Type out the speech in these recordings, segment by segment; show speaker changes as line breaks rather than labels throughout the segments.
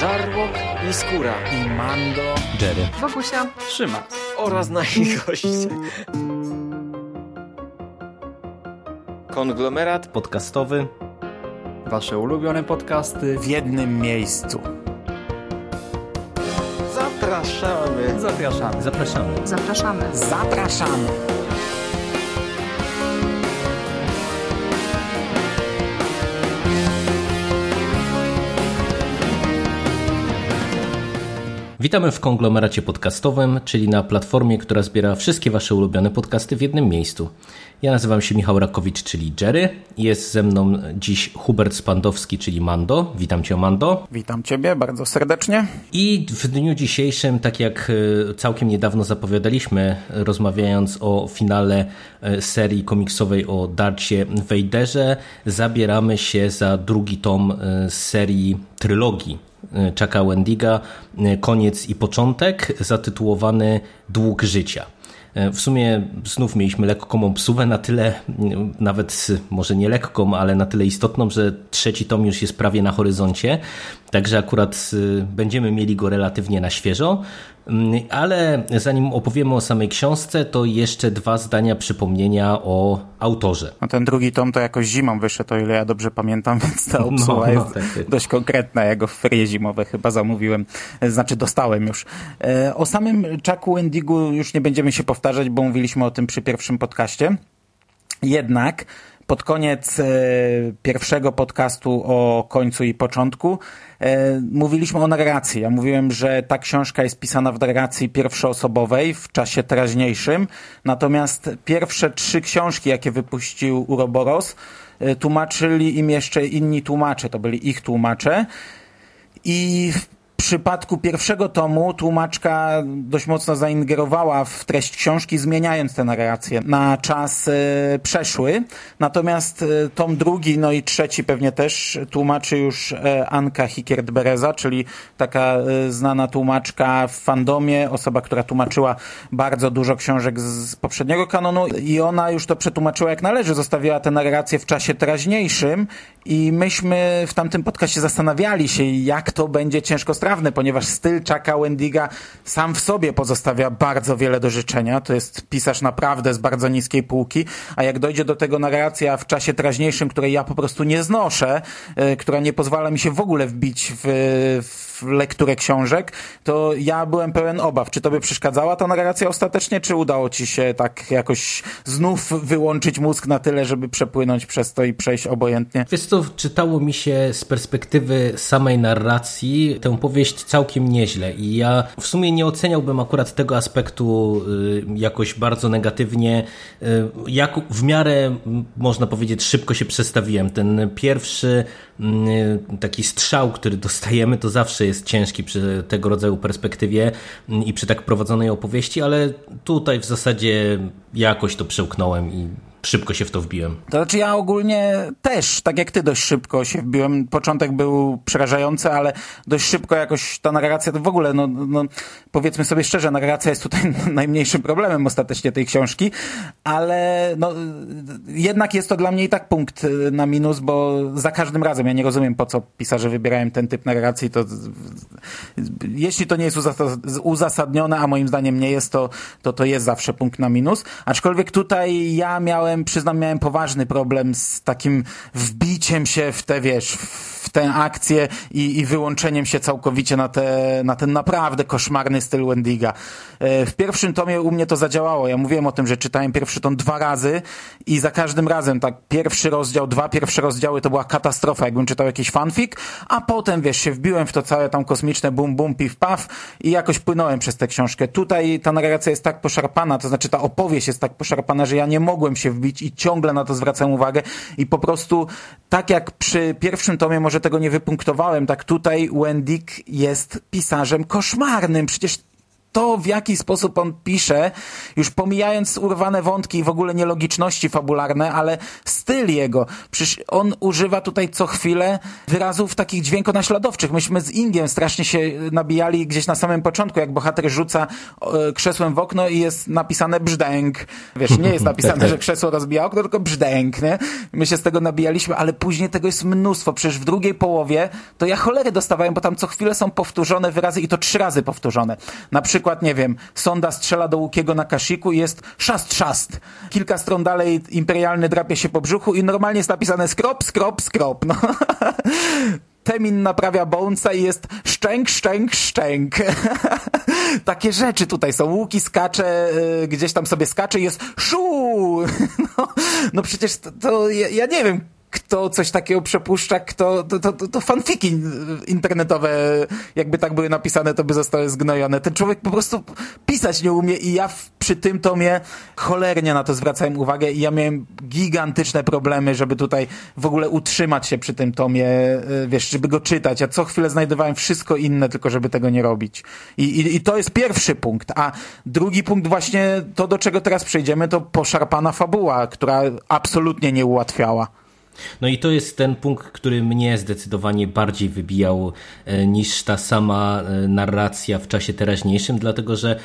Żarłok i Skóra
i Mando,
Jerry,
Wokusia,
Trzyma
oraz nasi goście. Konglomerat
podcastowy.
Wasze ulubione podcasty
w jednym miejscu.
Zapraszamy.
Zapraszamy.
Zapraszamy.
zapraszamy.
Zapraszamy.
Witamy w konglomeracie podcastowym, czyli na platformie, która zbiera wszystkie Wasze ulubione podcasty w jednym miejscu. Ja nazywam się Michał Rakowicz, czyli Jerry. Jest ze mną dziś Hubert Spandowski, czyli Mando. Witam Cię, Mando.
Witam Ciebie bardzo serdecznie.
I w dniu dzisiejszym, tak jak e, całkiem niedawno zapowiadaliśmy, rozmawiając o finale e, serii komiksowej o Darcie Vaderze, zabieramy się za drugi tom e, serii trylogii Chucka Wendiga, koniec i początek, zatytułowany Dług życia. W sumie znów mieliśmy lekką obsuwę, na tyle, nawet może nie lekką, ale na tyle istotną, że trzeci tom już jest prawie na horyzoncie, także akurat będziemy mieli go relatywnie na świeżo. Ale zanim opowiemy o samej książce, to jeszcze dwa zdania przypomnienia o autorze.
No ten drugi tom to jakoś zimą wyszedł, o ile ja dobrze pamiętam, więc ta obsługa no, no, jest tak, tak. dość konkretna. Ja go w ferie zimowe chyba zamówiłem, znaczy dostałem już. E, o samym Chucku Wendigu już nie będziemy się powtarzać, bo mówiliśmy o tym przy pierwszym podcaście. Jednak pod koniec e, pierwszego podcastu o końcu i początku e, mówiliśmy o narracji. Ja mówiłem, że ta książka jest pisana w narracji pierwszoosobowej w czasie teraźniejszym, natomiast pierwsze trzy książki, jakie wypuścił Uroboros, e, tłumaczyli im jeszcze inni tłumacze, to byli ich tłumacze. I przypadku pierwszego tomu tłumaczka dość mocno zaingerowała w treść książki, zmieniając tę narrację na czas e, przeszły. Natomiast e, tom drugi, no i trzeci pewnie też tłumaczy już e, Anka Hikiert-Bereza, czyli taka znana tłumaczka w fandomie, osoba, która tłumaczyła bardzo dużo książek z, poprzedniego kanonu. I ona już to przetłumaczyła jak należy, zostawiła tę narrację w czasie teraźniejszym i myśmy w tamtym podcaście zastanawiali się, jak to będzie ciężko strawne ponieważ styl Chucka Wendiga sam w sobie pozostawia bardzo wiele do życzenia. To jest pisarz naprawdę z bardzo niskiej półki, a jak dojdzie do tego narracja w czasie teraźniejszym, której ja po prostu nie znoszę, yy, która nie pozwala mi się w ogóle wbić w, w lekturę książek, to ja byłem pełen obaw. Czy tobie przeszkadzała ta narracja ostatecznie, czy udało ci się tak jakoś znów wyłączyć mózg na tyle, żeby przepłynąć przez to i przejść obojętnie?
Wiesz co, czytało mi się z perspektywy samej narracji tę powieść całkiem nieźle i ja w sumie nie oceniałbym akurat tego aspektu y, jakoś bardzo negatywnie. Y, jak w miarę, można powiedzieć, szybko się przestawiłem. Ten pierwszy y, taki strzał, który dostajemy, to zawsze jest ciężki przy tego rodzaju perspektywie i przy tak prowadzonej opowieści, ale tutaj w zasadzie jakoś to przełknąłem i szybko się w to wbiłem.
To znaczy ja ogólnie też, tak jak ty, dość szybko się wbiłem. Początek był przerażający, ale dość szybko jakoś ta narracja, to w ogóle, no, no powiedzmy sobie szczerze, narracja jest tutaj najmniejszym problemem ostatecznie tej książki, ale no, jednak jest to dla mnie i tak punkt na minus, bo za każdym razem, ja nie rozumiem po co pisarze wybierają ten typ narracji, to jeśli to nie jest uzasadnione, a moim zdaniem nie jest, to, to to jest zawsze punkt na minus. Aczkolwiek tutaj ja miałem miałem, przyznam, miałem poważny problem z takim wbiciem się w te, wiesz, w tę akcję i, i wyłączeniem się całkowicie na, te, na ten naprawdę koszmarny styl Wendiga. E, w pierwszym tomie u mnie to zadziałało. Ja mówiłem o tym, że czytałem pierwszy tom dwa razy i za każdym razem tak pierwszy rozdział, dwa pierwsze rozdziały to była katastrofa, jakbym czytał jakiś fanfic, a potem, wiesz, się wbiłem w to całe tam kosmiczne bum bum piw paw i jakoś płynąłem przez tę książkę. Tutaj ta narracja jest tak poszarpana, to znaczy ta opowieść jest tak poszarpana, że ja nie mogłem się wbić i ciągle na to zwracałem uwagę i po prostu tak jak przy pierwszym tomie może tego nie wypunktowałem, tak tutaj Wendick jest pisarzem koszmarnym. Przecież to, w jaki sposób on pisze, już pomijając urwane wątki i w ogóle nielogiczności fabularne, ale styl jego. Przecież on używa tutaj co chwilę wyrazów takich dźwiękonaśladowczych. Myśmy z Ingiem strasznie się nabijali gdzieś na samym początku, jak bohater rzuca e, krzesłem w okno i jest napisane brzdęk. Wiesz, nie jest napisane, że krzesło rozbija okno, tylko brzdęk, nie? My się z tego nabijaliśmy, ale później tego jest mnóstwo. Przecież w drugiej połowie to ja cholery dostawałem, bo tam co chwilę są powtórzone wyrazy i to trzy razy powtórzone. Na przykład przykład, nie wiem, sonda strzela do Łukiego na Kashiku i jest szast, szast. Kilka stron dalej imperialny drapie się po brzuchu i normalnie jest napisane skrop, skrop, skrop. No. Temin naprawia Bonesa i jest szczęk, szczęk, szczęk. Takie rzeczy tutaj są. Łuki skacze, y, gdzieś tam sobie skacze i jest szu. No, no przecież to, to ja, ja nie wiem, kto coś takiego przepuszcza, kto, to, to, to fanfiki internetowe, jakby tak były napisane, to by zostały zgnojone. Ten człowiek po prostu pisać nie umie i ja w, przy tym tomie cholernie na to zwracałem uwagę i ja miałem gigantyczne problemy, żeby tutaj w ogóle utrzymać się przy tym tomie, e, wiesz, żeby go czytać. Ja co chwilę znajdowałem wszystko inne, tylko żeby tego nie robić. I, i, i to jest pierwszy punkt. A drugi punkt właśnie, to do czego teraz przejdziemy, to poszarpana fabuła, która absolutnie nie ułatwiała.
No i to jest ten punkt, który mnie zdecydowanie bardziej wybijał e, niż ta sama e, narracja w czasie teraźniejszym, dlatego że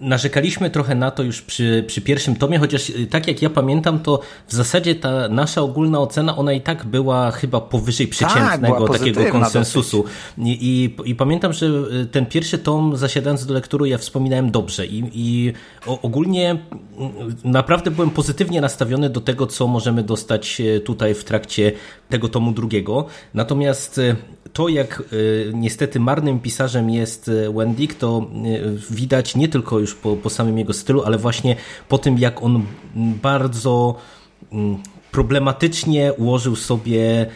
Narzekaliśmy trochę na to już przy, przy pierwszym tomie, chociaż y, tak jak ja pamiętam, to w zasadzie ta nasza ogólna ocena, ona i tak była chyba powyżej tak, przeciętnego tak, takiego konsensusu. I, i, I, pamiętam, że y, ten pierwszy tom, zasiadając do lektury, ja wspominałem dobrze i, i ogólnie mm, naprawdę byłem pozytywnie nastawiony do tego, co możemy dostać y, tutaj w trakcie tego tomu drugiego. Natomiast to, jak niestety marnym pisarzem jest Wendick, to widać nie tylko już po, po samym jego stylu, ale właśnie po tym, jak on bardzo mm, problematycznie ułożył sobie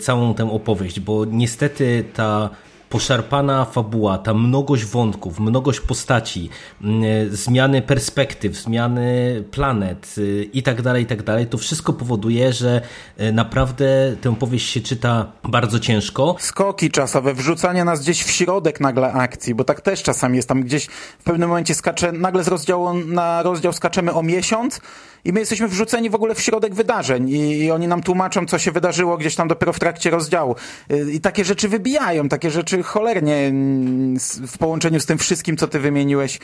całą tę opowieść, bo niestety ta poszarpana fabuła, ta mnogość wątków, mnogość postaci, mm, zmiany perspektyw, zmiany planet y, i tak dalej, i tak dalej, to wszystko powoduje, że y, naprawdę tę powieść się czyta bardzo ciężko.
Skoki czasowe, wrzucanie nas gdzieś w środek nagle akcji, bo tak też czasami jest tam gdzieś w pewnym momencie skacze, nagle z rozdziału na rozdział skaczemy o miesiąc, i my jesteśmy wrzuceni w ogóle w środek wydarzeń i, i, oni nam tłumaczą, co się wydarzyło gdzieś tam dopiero w trakcie rozdziału. Y, I takie rzeczy wybijają, takie rzeczy cholernie mm, w połączeniu z tym wszystkim, co ty wymieniłeś,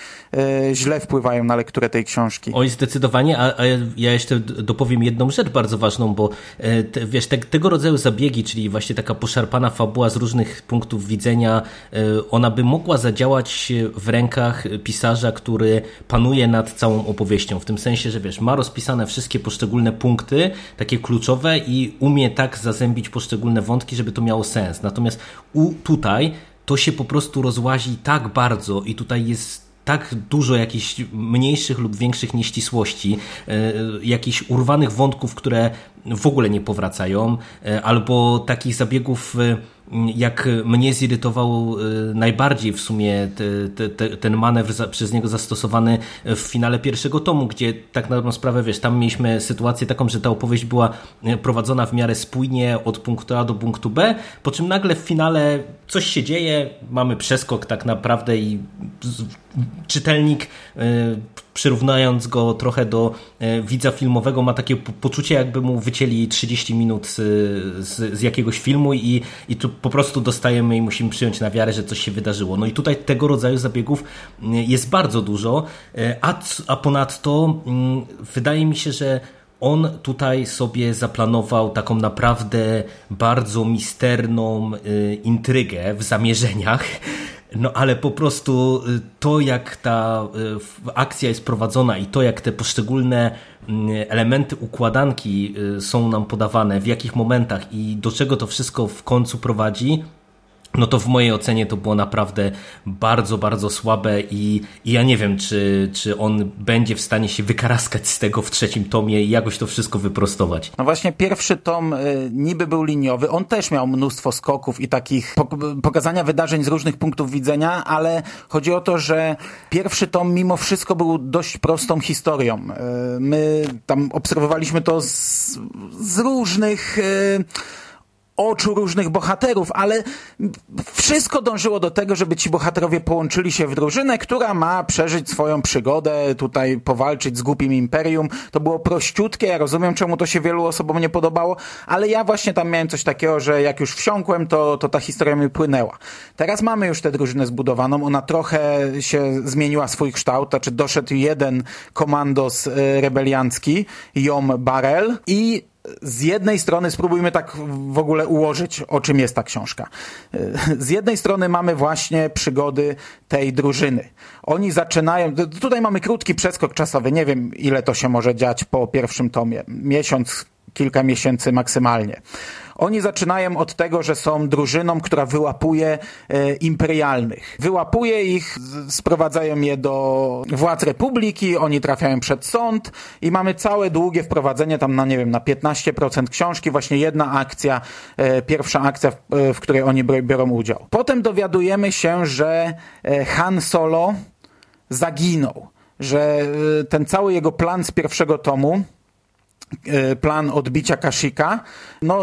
y, źle wpływają na lekturę tej książki.
Oj, zdecydowanie, a, a ja jeszcze dopowiem jedną rzecz bardzo ważną, bo e, te, wiesz, te, tego rodzaju zabiegi, czyli właśnie taka poszarpana fabuła z różnych punktów widzenia, e, ona by mogła zadziałać w rękach pisarza, który panuje nad całą opowieścią, w tym sensie, że wiesz, ma rozpisane wszystkie poszczególne punkty, takie kluczowe i umie tak zazębić poszczególne wątki, żeby to miało sens. Natomiast u, tutaj to się po prostu rozłazi tak bardzo i tutaj jest tak dużo jakichś mniejszych lub większych nieścisłości, e, jakichś urwanych wątków, które w ogóle nie powracają, e, albo takich zabiegów e, jak mnie zirytował y, najbardziej w sumie te, te, ten manewr za, przez niego zastosowany w finale pierwszego tomu, gdzie tak na dobrą sprawę, wiesz, tam mieliśmy sytuację taką, że ta opowieść była y, prowadzona w miarę spójnie od punktu A do punktu B, po czym nagle w finale coś się dzieje, mamy przeskok tak naprawdę i czytelnik y, przyrównując go trochę do widza filmowego ma takie poczucie jakby mu wycięli 30 minut z, z, z jakiegoś filmu i, i tu po prostu dostajemy i musimy przyjąć na wiarę, że coś się wydarzyło. No i tutaj tego rodzaju zabiegów mm, jest bardzo dużo, e, a, a ponadto mm, wydaje mi się, że on tutaj sobie zaplanował taką naprawdę bardzo misterną e, intrygę w zamierzeniach, no ale po prostu y, to, jak ta y, akcja jest prowadzona i to, jak te poszczególne mm, elementy układanki y, są nam podawane, w jakich momentach i do czego to wszystko w końcu prowadzi, no to w mojej ocenie to było naprawdę bardzo, bardzo słabe i, i, ja nie wiem, czy, czy on będzie w stanie się wykaraskać z tego w trzecim tomie i jakoś to wszystko wyprostować.
No właśnie pierwszy tom y, niby był liniowy, on też miał mnóstwo skoków i takich pokazania wydarzeń z różnych punktów widzenia, ale chodzi o to, że pierwszy tom mimo wszystko był dość prostą historią. Y, my tam obserwowaliśmy to z, z różnych... Oczu różnych bohaterów, ale wszystko dążyło do tego, żeby ci bohaterowie połączyli się w drużynę, która ma przeżyć swoją przygodę, tutaj powalczyć z głupim imperium. To było prościutkie, ja rozumiem, czemu to się wielu osobom nie podobało, ale ja właśnie tam miałem coś takiego, że jak już wsiąkłem, to, to ta historia mi płynęła. Teraz mamy już tę drużynę zbudowaną, ona trochę się zmieniła swój kształt, znaczy doszedł jeden komandos e, rebeliancki, Jom Barel i z jednej strony spróbujmy tak w ogóle ułożyć, o czym jest ta książka. Z jednej strony mamy właśnie przygody tej drużyny. Oni zaczynają, tutaj mamy krótki przeskok czasowy, nie wiem ile to się może dziać po pierwszym tomie. Miesiąc, kilka miesięcy maksymalnie. Oni zaczynają od tego, że są drużyną, która wyłapuje e, imperialnych. Wyłapuje ich, sprowadzają je do władz republiki, oni trafiają przed sąd i mamy całe długie wprowadzenie tam na, nie wiem, na 15% książki, właśnie jedna akcja, e, pierwsza akcja, w, e, w której oni biorą udział. Potem dowiadujemy się, że e, Han Solo zaginął że e, ten cały jego plan z pierwszego tomu plan odbicia Kashika, no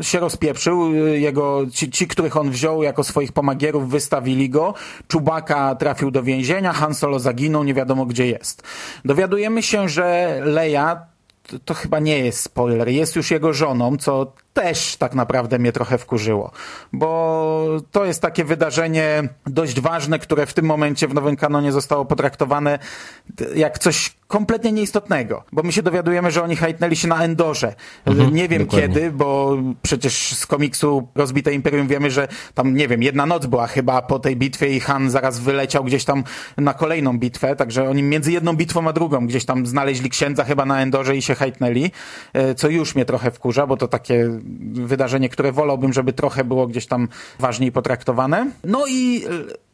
się rozpieprzył. Jego, ci, ci, których on wziął jako swoich pomagierów, wystawili go. Czubaka trafił do więzienia, Han Solo zaginął, nie wiadomo gdzie jest. Dowiadujemy się, że Leia to, to, chyba nie jest spoiler, jest już jego żoną, co też tak naprawdę mnie trochę wkurzyło, bo to jest takie wydarzenie dość ważne, które w tym momencie w nowym kanonie zostało potraktowane jak coś kompletnie nieistotnego, bo my się dowiadujemy, że oni hajtnęli się na Endorze. Mhm, nie wiem dokładnie. kiedy, bo przecież z komiksu Rozbite Imperium wiemy, że tam, nie wiem, jedna noc była chyba po tej bitwie i Han zaraz wyleciał gdzieś tam na kolejną bitwę, także oni między jedną bitwą a drugą gdzieś tam znaleźli księdza chyba na Endorze i się hajtnęli, e, co już mnie trochę wkurza, bo to takie wydarzenie, które wolałbym, żeby trochę było gdzieś tam ważniej potraktowane. No i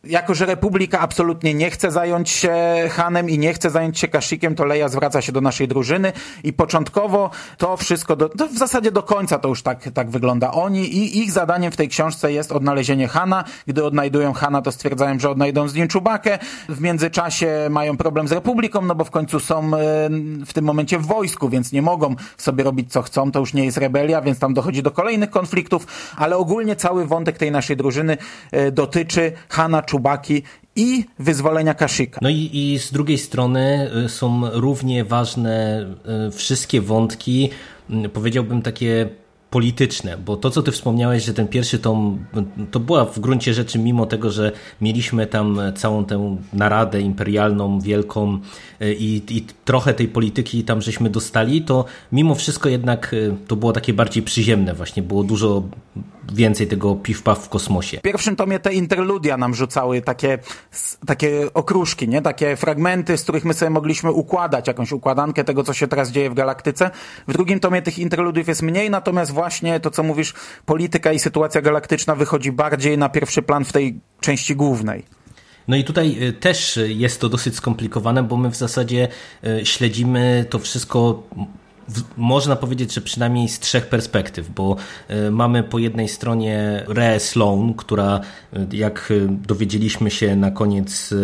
jako, że Republika absolutnie nie chce zająć się Hanem i nie chce zająć się Kashikiem, to Leia zwraca się do naszej drużyny i początkowo to wszystko, do, to w zasadzie do końca to już tak, tak wygląda. Oni i ich zadaniem w tej książce jest odnalezienie Hana. Gdy odnajdują Hana, to stwierdzają, że odnajdą z nim Czubakę. W międzyczasie mają problem z Republiką, no bo w końcu są e, w tym momencie w wojsku, więc nie mogą sobie robić co chcą. To już nie jest rebelia, więc tam dochodzi do kolejnych konfliktów, ale ogólnie cały wątek tej naszej drużyny e, dotyczy Hana Czubaki i wyzwolenia Kashika.
No i, i z drugiej strony y, są równie ważne y, wszystkie wątki, y, powiedziałbym takie polityczne, bo to, co ty wspomniałeś, że ten pierwszy tom, to była w gruncie rzeczy, mimo tego, że mieliśmy tam całą tę naradę imperialną, wielką i, i trochę tej polityki tam żeśmy dostali, to mimo wszystko jednak to było takie bardziej przyziemne właśnie, było dużo więcej tego piw-paw w kosmosie.
W pierwszym tomie te interludia nam rzucały takie, takie okruszki, nie? takie fragmenty, z których my sobie mogliśmy układać jakąś układankę tego, co się teraz dzieje w galaktyce. W drugim tomie tych interludiów jest mniej, natomiast właśnie to, co mówisz, polityka i sytuacja galaktyczna wychodzi bardziej na pierwszy plan w tej części głównej.
No i tutaj y, też jest to dosyć skomplikowane, bo my w zasadzie y, śledzimy to wszystko można powiedzieć, że przynajmniej z trzech perspektyw, bo e, mamy po jednej stronie Re Sloan, która jak dowiedzieliśmy się na koniec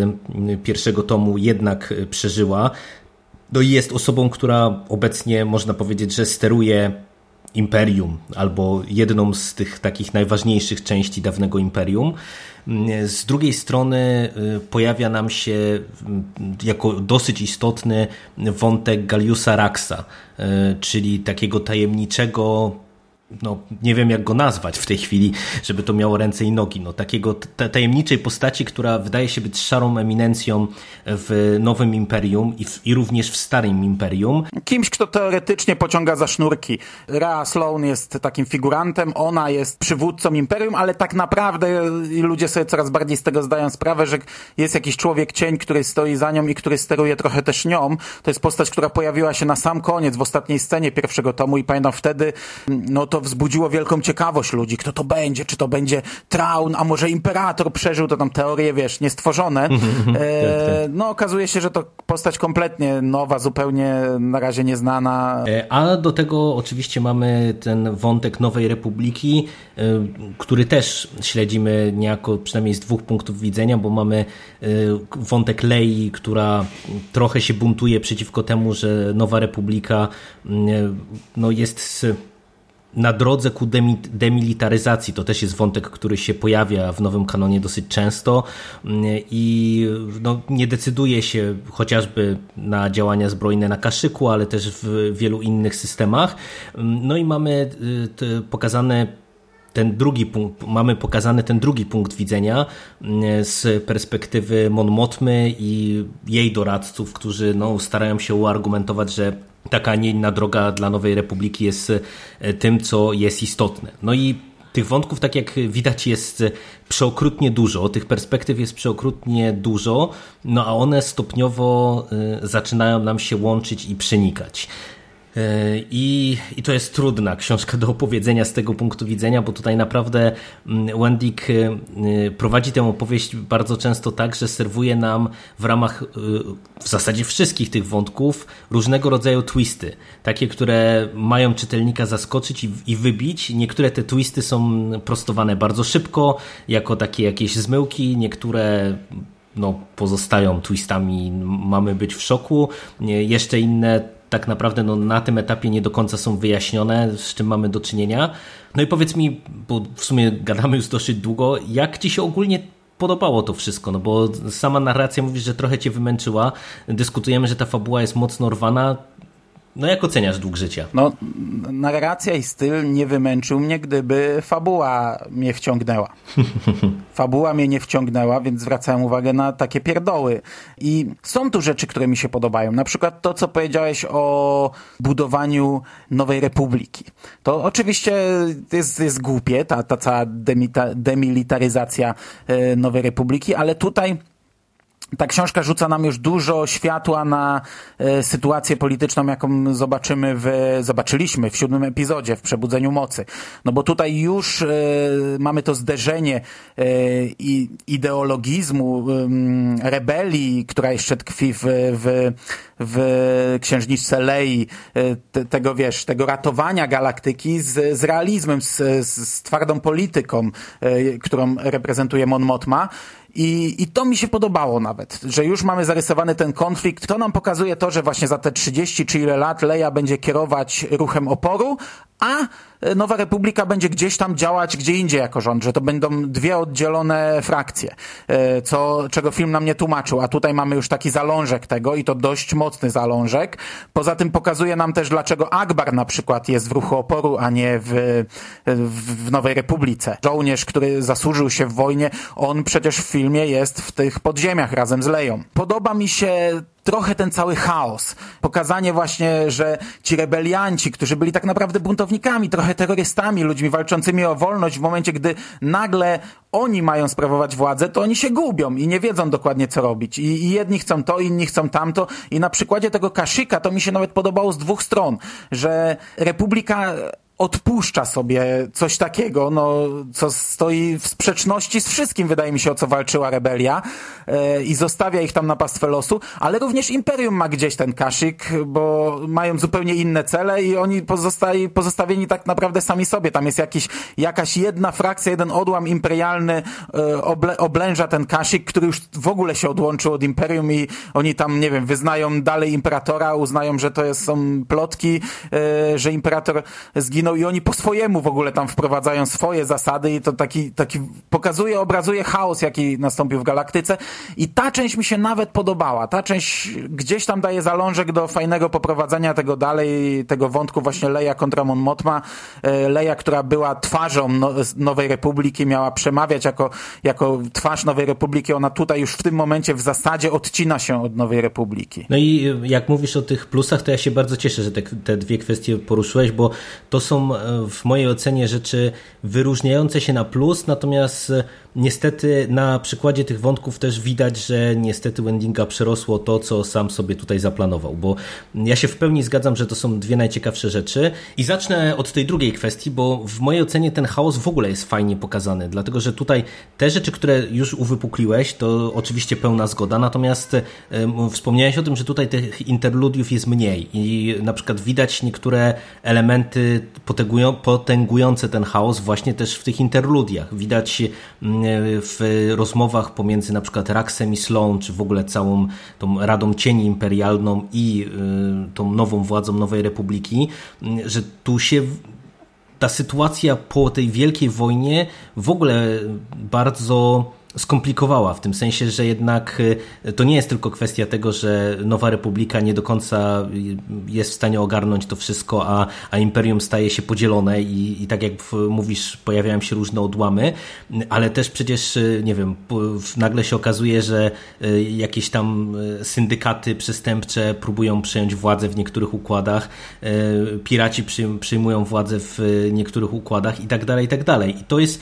pierwszego tomu jednak przeżyła. No i jest osobą, która obecnie można powiedzieć, że steruje imperium albo jedną z tych takich najważniejszych części dawnego imperium. Z drugiej strony y, pojawia nam się jako dosyć istotny wątek Galiusa Raxa, y, czyli takiego tajemniczego no, nie wiem jak go nazwać w tej chwili, żeby to miało ręce i nogi, no, takiego tajemniczej postaci, która wydaje się być szarą eminencją w nowym imperium i, w, i również w starym imperium.
Kimś, kto teoretycznie pociąga za sznurki. Rea Sloan jest takim figurantem, ona jest przywódcą imperium, ale tak naprawdę ludzie sobie coraz bardziej z tego zdają sprawę, że jest jakiś człowiek cień, który stoi za nią i który steruje trochę też nią. To jest postać, która pojawiła się na sam koniec w ostatniej scenie pierwszego tomu i pamiętam wtedy, no to to wzbudziło wielką ciekawość ludzi, kto to będzie, czy to będzie Traun, a może Imperator przeżył, to tam teorie, wiesz, niestworzone. Mhm, mhm. e, tak, tak. no okazuje się, że to postać kompletnie nowa, zupełnie na razie nieznana.
E, a do tego oczywiście mamy ten wątek Nowej Republiki, e, który też śledzimy niejako przynajmniej z dwóch punktów widzenia, bo mamy wątek Lei, która trochę się buntuje przeciwko temu, że Nowa Republika no, jest na drodze ku demilitaryzacji. To też jest wątek, który się pojawia w nowym kanonie dosyć często mm, i no, nie decyduje się chociażby na działania zbrojne na Kaszyku, ale też w wielu innych systemach. Mm, no i mamy y, pokazane ten drugi punkt, mamy pokazany ten drugi punkt widzenia mm, z perspektywy Mon Motmy i jej doradców, którzy no, starają się uargumentować, że taka, nie inna droga dla Nowej Republiki jest e, tym, co jest istotne. No i tych wątków, tak jak widać, jest przeokrutnie dużo, tych perspektyw jest przeokrutnie dużo, no a one stopniowo e, zaczynają nam się łączyć i przenikać. E, I, I to jest trudna książka do opowiedzenia z tego punktu widzenia, bo tutaj naprawdę mm, Wendig e, prowadzi tę opowieść bardzo często tak, że serwuje nam w ramach e, w zasadzie wszystkich tych wątków różnego rodzaju twisty. Takie, które mają czytelnika zaskoczyć i, i wybić. Niektóre te twisty są prostowane bardzo szybko, jako takie jakieś zmyłki, niektóre no, pozostają twistami, mamy być w szoku. Jeszcze inne tak naprawdę no, na tym etapie nie do końca są wyjaśnione, z czym mamy do czynienia. No i powiedz mi, bo w sumie gadamy już dosyć długo, jak ci się ogólnie podobało to wszystko, no bo sama narracja mówi, że trochę cię wymęczyła. Dyskutujemy, że ta fabuła jest mocno rwana. No jak oceniasz dług życia?
No, narracja i styl nie wymęczył mnie, gdyby fabuła mnie wciągnęła. fabuła mnie nie wciągnęła, więc zwracałem uwagę na takie pierdoły. I są tu rzeczy, które mi się podobają. Na przykład to, co powiedziałeś o budowaniu nowej republiki. To oczywiście jest, jest głupie, ta, ta cała demilitaryzacja e, nowej republiki, ale tutaj ta książka rzuca nam już dużo światła na e, sytuację polityczną, jaką zobaczymy w, zobaczyliśmy w siódmym epizodzie, w Przebudzeniu Mocy. No bo tutaj już e, mamy to zderzenie e, ideologizmu, rebelii, która jeszcze tkwi w, w, w księżniczce Lei, te, tego wiesz, tego ratowania galaktyki z, z realizmem, z, z twardą polityką, którą reprezentuje Mon Mothma i, I to mi się podobało nawet, że już mamy zarysowany ten konflikt. To nam pokazuje to, że właśnie za te 30 czy ile lat Leja będzie kierować ruchem oporu, a Nowa Republika będzie gdzieś tam działać gdzie indziej jako rząd, że to będą dwie oddzielone frakcje, e, co, czego film nam nie tłumaczył, a tutaj mamy już taki zalążek tego i to dość mocny zalążek. Poza tym pokazuje nam też, dlaczego Akbar na przykład jest w ruchu oporu, a nie w, w, w Nowej Republice. Żołnierz, który zasłużył się w wojnie, on przecież w filmie jest w tych podziemiach razem z Leją. Podoba mi się trochę ten cały chaos. Pokazanie właśnie, że ci rebelianci, którzy byli tak naprawdę buntownikami, trochę terrorystami, ludźmi walczącymi o wolność, w momencie, gdy nagle oni mają sprawować władzę, to oni się gubią i nie wiedzą dokładnie, co robić. I, i jedni chcą to, inni chcą tamto. I na przykładzie tego Kashika to mi się nawet podobało z dwóch stron, że Republika odpuszcza sobie coś takiego, no, co stoi w sprzeczności z wszystkim, wydaje mi się, o co walczyła rebelia e, i zostawia ich tam na pastwę losu, ale również Imperium ma gdzieś ten kaszik, bo mają zupełnie inne cele i oni pozostali, pozostawieni tak naprawdę sami sobie. Tam jest jakiś, jakaś jedna frakcja, jeden odłam imperialny e, oble, oblęża ten kaszik, który już w ogóle się odłączył od Imperium i oni tam, nie wiem, wyznają dalej Imperatora, uznają, że to jest, są plotki, e, że Imperator zginął no i oni po swojemu w ogóle tam wprowadzają swoje zasady i to taki, taki pokazuje, obrazuje chaos, jaki nastąpił w galaktyce i ta część mi się nawet podobała. Ta część gdzieś tam daje zalążek do fajnego poprowadzenia tego dalej, tego wątku właśnie Leia kontra Mon Mothma. E, Leia, która była twarzą no, Nowej Republiki, miała przemawiać jako, jako twarz Nowej Republiki. Ona tutaj już w tym momencie w zasadzie odcina się od Nowej Republiki.
No i jak mówisz o tych plusach, to ja się bardzo cieszę, że te, te dwie kwestie poruszyłeś, bo to są e, w mojej ocenie rzeczy wyróżniające się na plus, natomiast e, niestety na przykładzie tych wątków też widać, że niestety Wendinga przerosło to, co sam sobie tutaj zaplanował, bo ja się w pełni zgadzam, że to są dwie najciekawsze rzeczy i zacznę od tej drugiej kwestii, bo w mojej ocenie ten chaos w ogóle jest fajnie pokazany, dlatego że tutaj te rzeczy, które już uwypukliłeś, to oczywiście pełna zgoda, natomiast wspomniałeś o tym, że tutaj tych interludiów jest mniej i na przykład widać niektóre elementy potęgujące ten chaos właśnie też w tych interludiach. Widać w rozmowach pomiędzy na przykład Raxem i Sloan, czy w ogóle całą tą Radą Cieni Imperialną i y, tą nową władzą Nowej Republiki, że tu się ta sytuacja po tej wielkiej wojnie w ogóle bardzo skomplikowała, w tym sensie, że jednak y, to nie jest tylko kwestia tego, że Nowa Republika nie do końca jest w stanie ogarnąć to wszystko, a, a Imperium staje się podzielone i, i tak jak mówisz, pojawiają się różne odłamy, ale też przecież, y, nie wiem, nagle się okazuje, że y, jakieś tam syndykaty przestępcze próbują przejąć władzę w niektórych układach, piraci przyjmują władzę w niektórych układach i tak dalej, i tak dalej. I to jest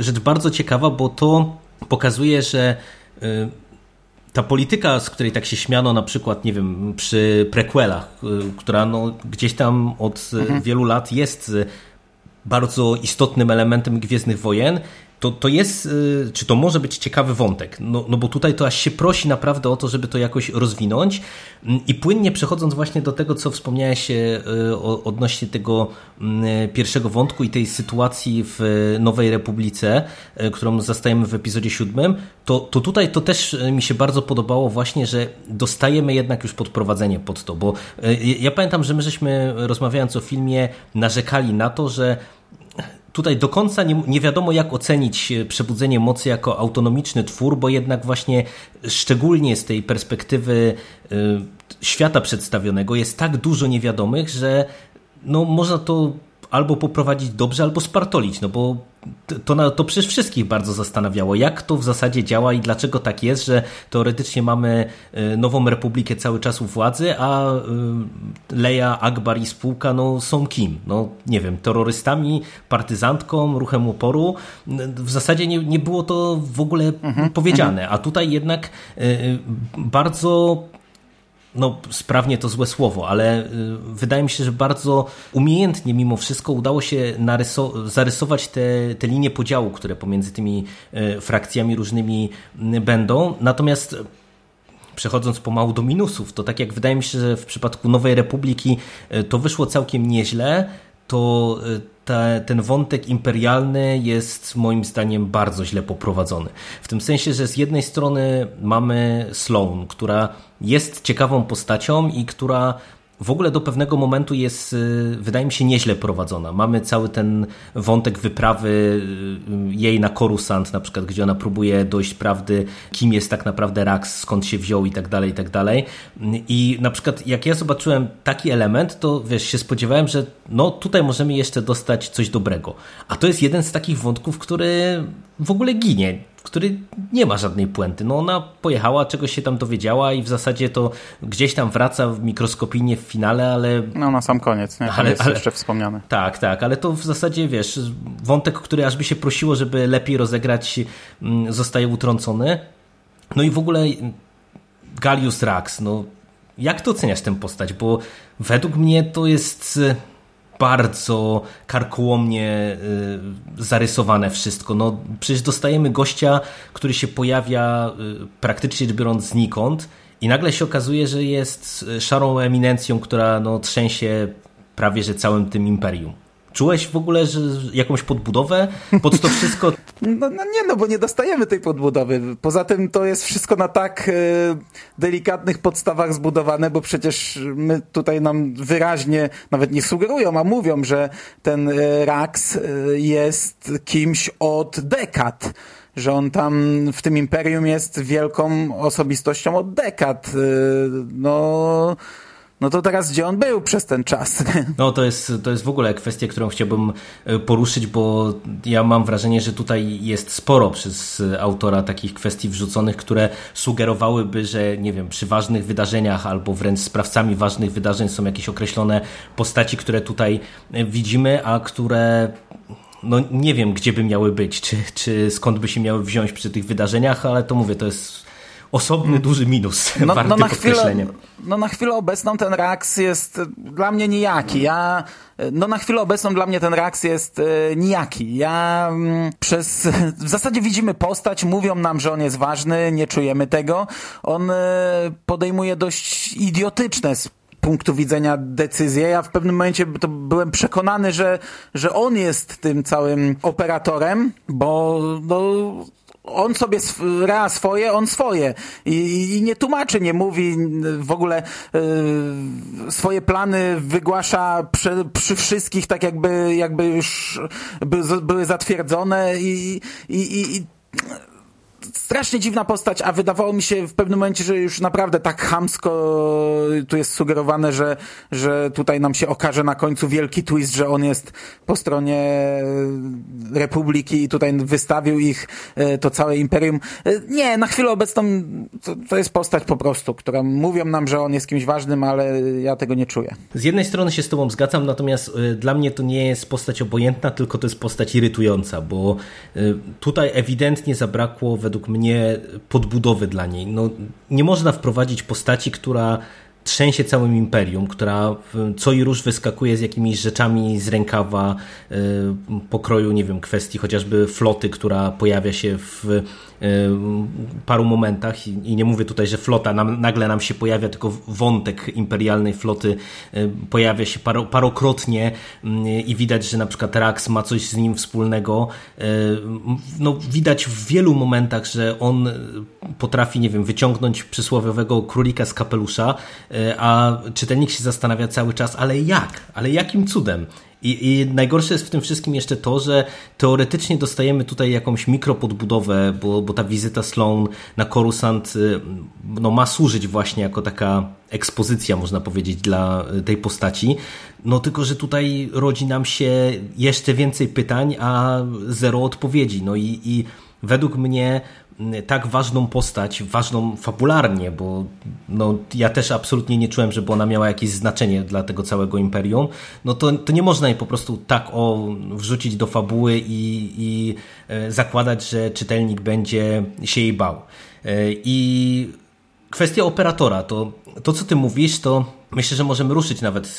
rzecz bardzo ciekawa, bo to pokazuje, że y, ta polityka, z której tak się śmiano na przykład, nie wiem, przy prequelach, y, która no, gdzieś tam od mhm. wielu lat jest bardzo istotnym elementem Gwiezdnych Wojen, to, to jest, y, czy to może być ciekawy wątek, no, no bo tutaj to aż się prosi naprawdę o to, żeby to jakoś rozwinąć. Mm, i płynnie przechodząc właśnie do tego, co wspomniałeś y, odnośnie tego mm, pierwszego wątku i tej sytuacji w Nowej Republice, y, którą zastajemy w epizodzie siódmym, to, to tutaj to też mi się bardzo podobało właśnie, że dostajemy jednak już podprowadzenie pod to, bo ja pamiętam, że my żeśmy rozmawiając o filmie narzekali na to, że tutaj do końca nie, nie, wiadomo, jak ocenić e, Przebudzenie Mocy jako autonomiczny twór, bo jednak właśnie szczególnie z tej perspektywy y, świata przedstawionego jest tak dużo niewiadomych, że no, można to albo poprowadzić dobrze, albo spartolić, no bo to, to przecież wszystkich bardzo zastanawiało, jak to w zasadzie działa i dlaczego tak jest, że teoretycznie mamy e, nową republikę cały czas u władzy, a e, Leia, Akbar i spółka no, są kim? No nie wiem, terrorystami, partyzantką, ruchem oporu. W zasadzie nie, nie było to w ogóle mhm, powiedziane, mhm. a tutaj jednak e, bardzo no sprawnie to złe słowo, ale y, wydaje mi się, że bardzo umiejętnie mimo wszystko udało się zarysować te, te linie podziału, które pomiędzy tymi y, frakcjami różnymi y, będą. Natomiast przechodząc pomału do minusów, to tak jak wydaje mi się, że w przypadku Nowej Republiki to wyszło całkiem nieźle, to te, ten wątek imperialny jest moim zdaniem bardzo źle poprowadzony. W tym sensie, że z jednej strony mamy Sloan, która jest ciekawą postacią i która w ogóle do pewnego momentu jest, y, wydaje mi się, nieźle prowadzona. Mamy cały ten wątek wyprawy y, jej na Coruscant, na przykład, gdzie ona próbuje dojść prawdy, kim jest tak naprawdę Rax, skąd się wziął i tak dalej, i tak dalej. I na przykład, jak ja zobaczyłem taki element, to wiesz, się spodziewałem, że no tutaj możemy jeszcze dostać coś dobrego. A to jest jeden z takich wątków, który w ogóle ginie który nie ma żadnej puenty. No ona pojechała, czegoś się tam dowiedziała i w zasadzie to gdzieś tam wraca mikroskopijnie w finale, ale...
No na sam koniec, nie? ale, jest ale, jeszcze wspomniane.
Tak, tak, ale to w zasadzie, wiesz, wątek, który aż by się prosiło, żeby lepiej rozegrać, mm, zostaje utrącony. No i w ogóle Galius Rax, no jak to oceniasz tę postać? Bo według mnie to jest bardzo karkołomnie y, zarysowane wszystko. No, przecież dostajemy gościa, który się pojawia y, praktycznie biorąc znikąd i nagle się okazuje, że jest szarą eminencją, która no, trzęsie prawie że całym tym imperium. Czułeś w ogóle że jakąś podbudowę pod to wszystko?
No, no, nie, no bo nie dostajemy tej podbudowy. Poza tym to jest wszystko na tak e, delikatnych podstawach zbudowane, bo przecież my tutaj nam wyraźnie nawet nie sugerują, a mówią, że ten e, Rax e, jest kimś od dekad że on tam w tym imperium jest wielką osobistością od dekad. No no to teraz gdzie on był przez ten czas?
No to jest, to jest w ogóle kwestia, którą chciałbym e, poruszyć, bo ja mam wrażenie, że tutaj jest sporo przez autora takich kwestii wrzuconych, które sugerowałyby, że nie wiem, przy ważnych wydarzeniach albo wręcz sprawcami ważnych wydarzeń są jakieś określone postaci, które tutaj e, widzimy, a które no nie wiem, gdzie by miały być, czy, czy skąd by się miały wziąć przy tych wydarzeniach, ale to mówię, to jest osobny, duży minus, no, warty no na chwilę,
no na chwilę obecną ten Rax jest dla mnie nijaki. Ja, no na chwilę obecną dla mnie ten Rax jest e, nijaki. Ja mm, przez, w zasadzie widzimy postać, mówią nam, że on jest ważny, nie czujemy tego. On e, podejmuje dość idiotyczne z punktu widzenia decyzje. Ja w pewnym momencie to byłem przekonany, że, że on jest tym całym operatorem, bo no, on sobie ra swoje, on swoje. I, I, nie tłumaczy, nie mówi w ogóle y, swoje plany wygłasza przy, przy, wszystkich tak jakby, jakby już by, były zatwierdzone i, i, i strasznie dziwna postać, a wydawało mi się w pewnym momencie, że już naprawdę tak hamsko tu jest sugerowane, że, że tutaj nam się okaże na końcu wielki twist, że on jest po stronie Republiki i tutaj wystawił ich e, to całe imperium. E, nie, na chwilę obecną to, to jest postać po prostu, która mówią nam, że on jest kimś ważnym, ale ja tego nie czuję.
Z jednej strony się z tobą zgadzam, natomiast e, dla mnie to nie jest postać obojętna, tylko to jest postać irytująca, bo tutaj ewidentnie zabrakło według mnie podbudowy dla niej. No, nie można wprowadzić postaci, która trzęsie całym imperium, która co i róż wyskakuje z jakimiś rzeczami z rękawa y, pokroju, nie wiem, kwestii chociażby floty, która pojawia się w paru momentach i nie mówię tutaj, że flota nam, nagle nam się pojawia, tylko wątek imperialnej floty pojawia się paro, parokrotnie i widać, że na przykład Rax ma coś z nim wspólnego. No, widać w wielu momentach, że on potrafi, nie wiem, wyciągnąć przysłowiowego królika z kapelusza, a czytelnik się zastanawia cały czas, ale jak? Ale jakim cudem? I, I, najgorsze jest w tym wszystkim jeszcze to, że teoretycznie dostajemy tutaj jakąś mikropodbudowę, bo, bo ta wizyta Sloan na Coruscant y, no, ma służyć właśnie jako taka ekspozycja, można powiedzieć, dla tej postaci. No tylko, że tutaj rodzi nam się jeszcze więcej pytań, a zero odpowiedzi. No i, i według mnie tak ważną postać, ważną fabularnie, bo no, ja też absolutnie nie czułem, żeby ona miała jakieś znaczenie dla tego całego imperium, no to, to nie można jej po prostu tak o, wrzucić do fabuły i, i e, zakładać, że czytelnik będzie się jej bał. E, I kwestia operatora, to, to co ty mówisz, to Myślę, że możemy ruszyć nawet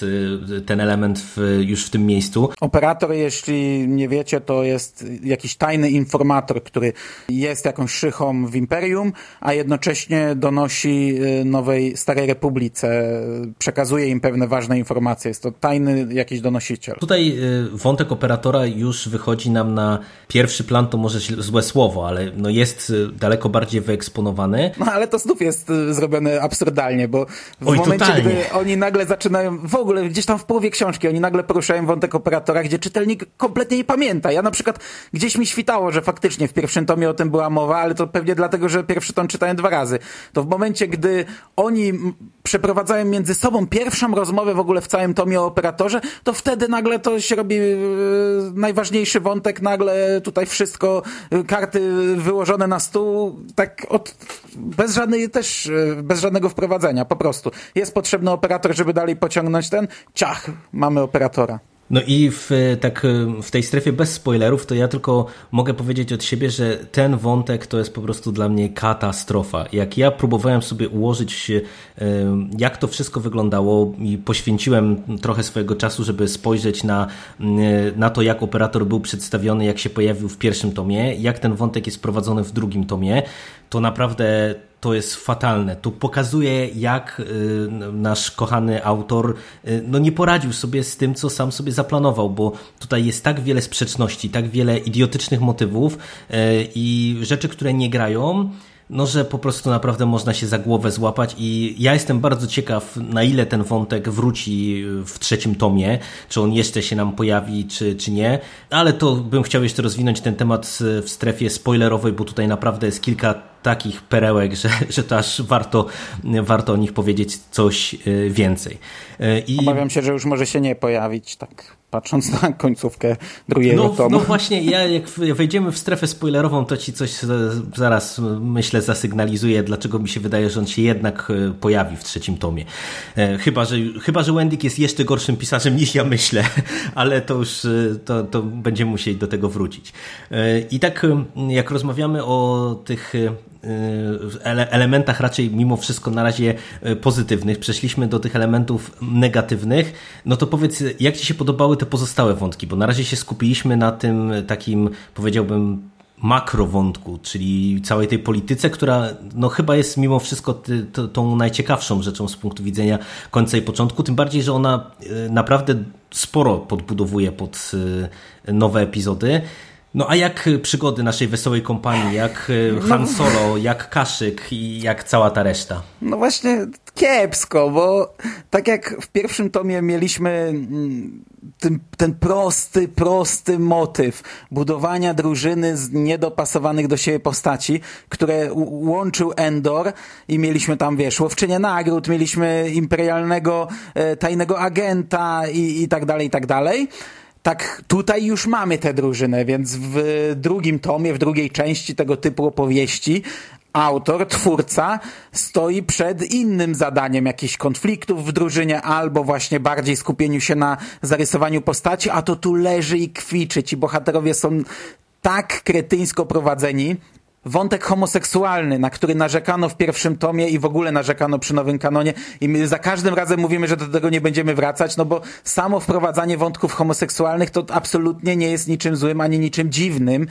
y, ten element w, już w tym miejscu.
Operator, jeśli nie wiecie, to jest jakiś tajny informator, który jest jakąś szychą w imperium, a jednocześnie donosi y, nowej Starej Republice, przekazuje im pewne ważne informacje. Jest to tajny jakiś donosiciel.
Tutaj y, wątek operatora już wychodzi nam na pierwszy plan, to może złe słowo, ale no jest daleko bardziej wyeksponowany.
No ale to znów jest zrobione absurdalnie, bo w Oj, momencie, totalnie. gdy oni nagle zaczynają, w ogóle gdzieś tam w połowie książki, oni nagle poruszają wątek operatora, gdzie czytelnik kompletnie nie pamięta. Ja na przykład gdzieś mi świtało, że faktycznie w pierwszym tomie o tym była mowa, ale to pewnie dlatego, że pierwszy tom czytałem dwa razy. To w momencie, gdy oni przeprowadzają między sobą pierwszą rozmowę w ogóle w całym tomie o operatorze, to wtedy nagle to się robi yy, najważniejszy wątek, nagle tutaj wszystko, yy, karty wyłożone na stół, tak od, bez żadnej też, yy, bez żadnego wprowadzenia, po prostu. Jest potrzebny operator, żeby dalej pociągnąć ten, ciach, mamy operatora.
No i w, tak, w tej strefie bez spoilerów, to ja tylko mogę powiedzieć od siebie, że ten wątek to jest po prostu dla mnie katastrofa. Jak ja próbowałem sobie ułożyć, jak to wszystko wyglądało i poświęciłem trochę swojego czasu, żeby spojrzeć na, na to, jak operator był przedstawiony, jak się pojawił w pierwszym tomie, jak ten wątek jest prowadzony w drugim tomie, to naprawdę to jest fatalne. To pokazuje, jak y, nasz kochany autor y, no nie poradził sobie z tym, co sam sobie zaplanował, bo tutaj jest tak wiele sprzeczności, tak wiele idiotycznych motywów y, i rzeczy, które nie grają no, że po prostu naprawdę można się za głowę złapać i ja jestem bardzo ciekaw, na ile ten wątek wróci w trzecim tomie, czy on jeszcze się nam pojawi, czy, czy nie, ale to bym chciał jeszcze rozwinąć ten temat w strefie spoilerowej, bo tutaj naprawdę jest kilka takich perełek, że, że to aż warto, warto o nich powiedzieć coś y, więcej.
Y, I... Obawiam się, że już może się nie pojawić tak patrząc na końcówkę drugiego
no,
tomu.
No właśnie, ja jak wejdziemy w strefę spoilerową, to ci coś zaraz myślę zasygnalizuje, dlaczego mi się wydaje, że on się jednak y, pojawi w trzecim tomie. E, chyba, że, chyba, że Wendyk jest jeszcze gorszym pisarzem niż ja myślę, ale to już to, to będziemy musieli do tego wrócić. E, I tak jak rozmawiamy o tych elementach raczej mimo wszystko na razie y, pozytywnych, przeszliśmy do tych elementów negatywnych, no to powiedz, jak Ci się podobały te pozostałe wątki, bo na razie się skupiliśmy na tym takim, powiedziałbym, makrowątku, czyli całej tej polityce, która no chyba jest mimo wszystko ty, tą najciekawszą rzeczą z punktu widzenia końca i początku, tym bardziej, że ona y, naprawdę sporo podbudowuje pod nowe epizody. No a jak przygody naszej wesołej kompanii, jak e, Han Solo, jak Kaszyk i jak cała ta reszta?
No właśnie kiepsko, bo tak jak w pierwszym tomie mieliśmy mm, ten, ten prosty, prosty motyw budowania drużyny z niedopasowanych do siebie postaci, które łączył Endor i mieliśmy tam, wiesz, łowczynię nagród, mieliśmy imperialnego e, tajnego agenta i, i tak dalej, i tak dalej tak tutaj już mamy tę drużynę, więc w drugim tomie, w drugiej części tego typu opowieści autor, twórca stoi przed innym zadaniem jakichś konfliktów w drużynie albo właśnie bardziej skupieniu się na zarysowaniu postaci, a to tu leży i kwiczy. Ci bohaterowie są tak kretyńsko prowadzeni, wątek homoseksualny, na który narzekano w pierwszym tomie i w ogóle narzekano przy nowym kanonie. I my za każdym razem mówimy, że do tego nie będziemy wracać, no bo samo wprowadzanie wątków homoseksualnych to absolutnie nie jest niczym złym ani niczym dziwnym,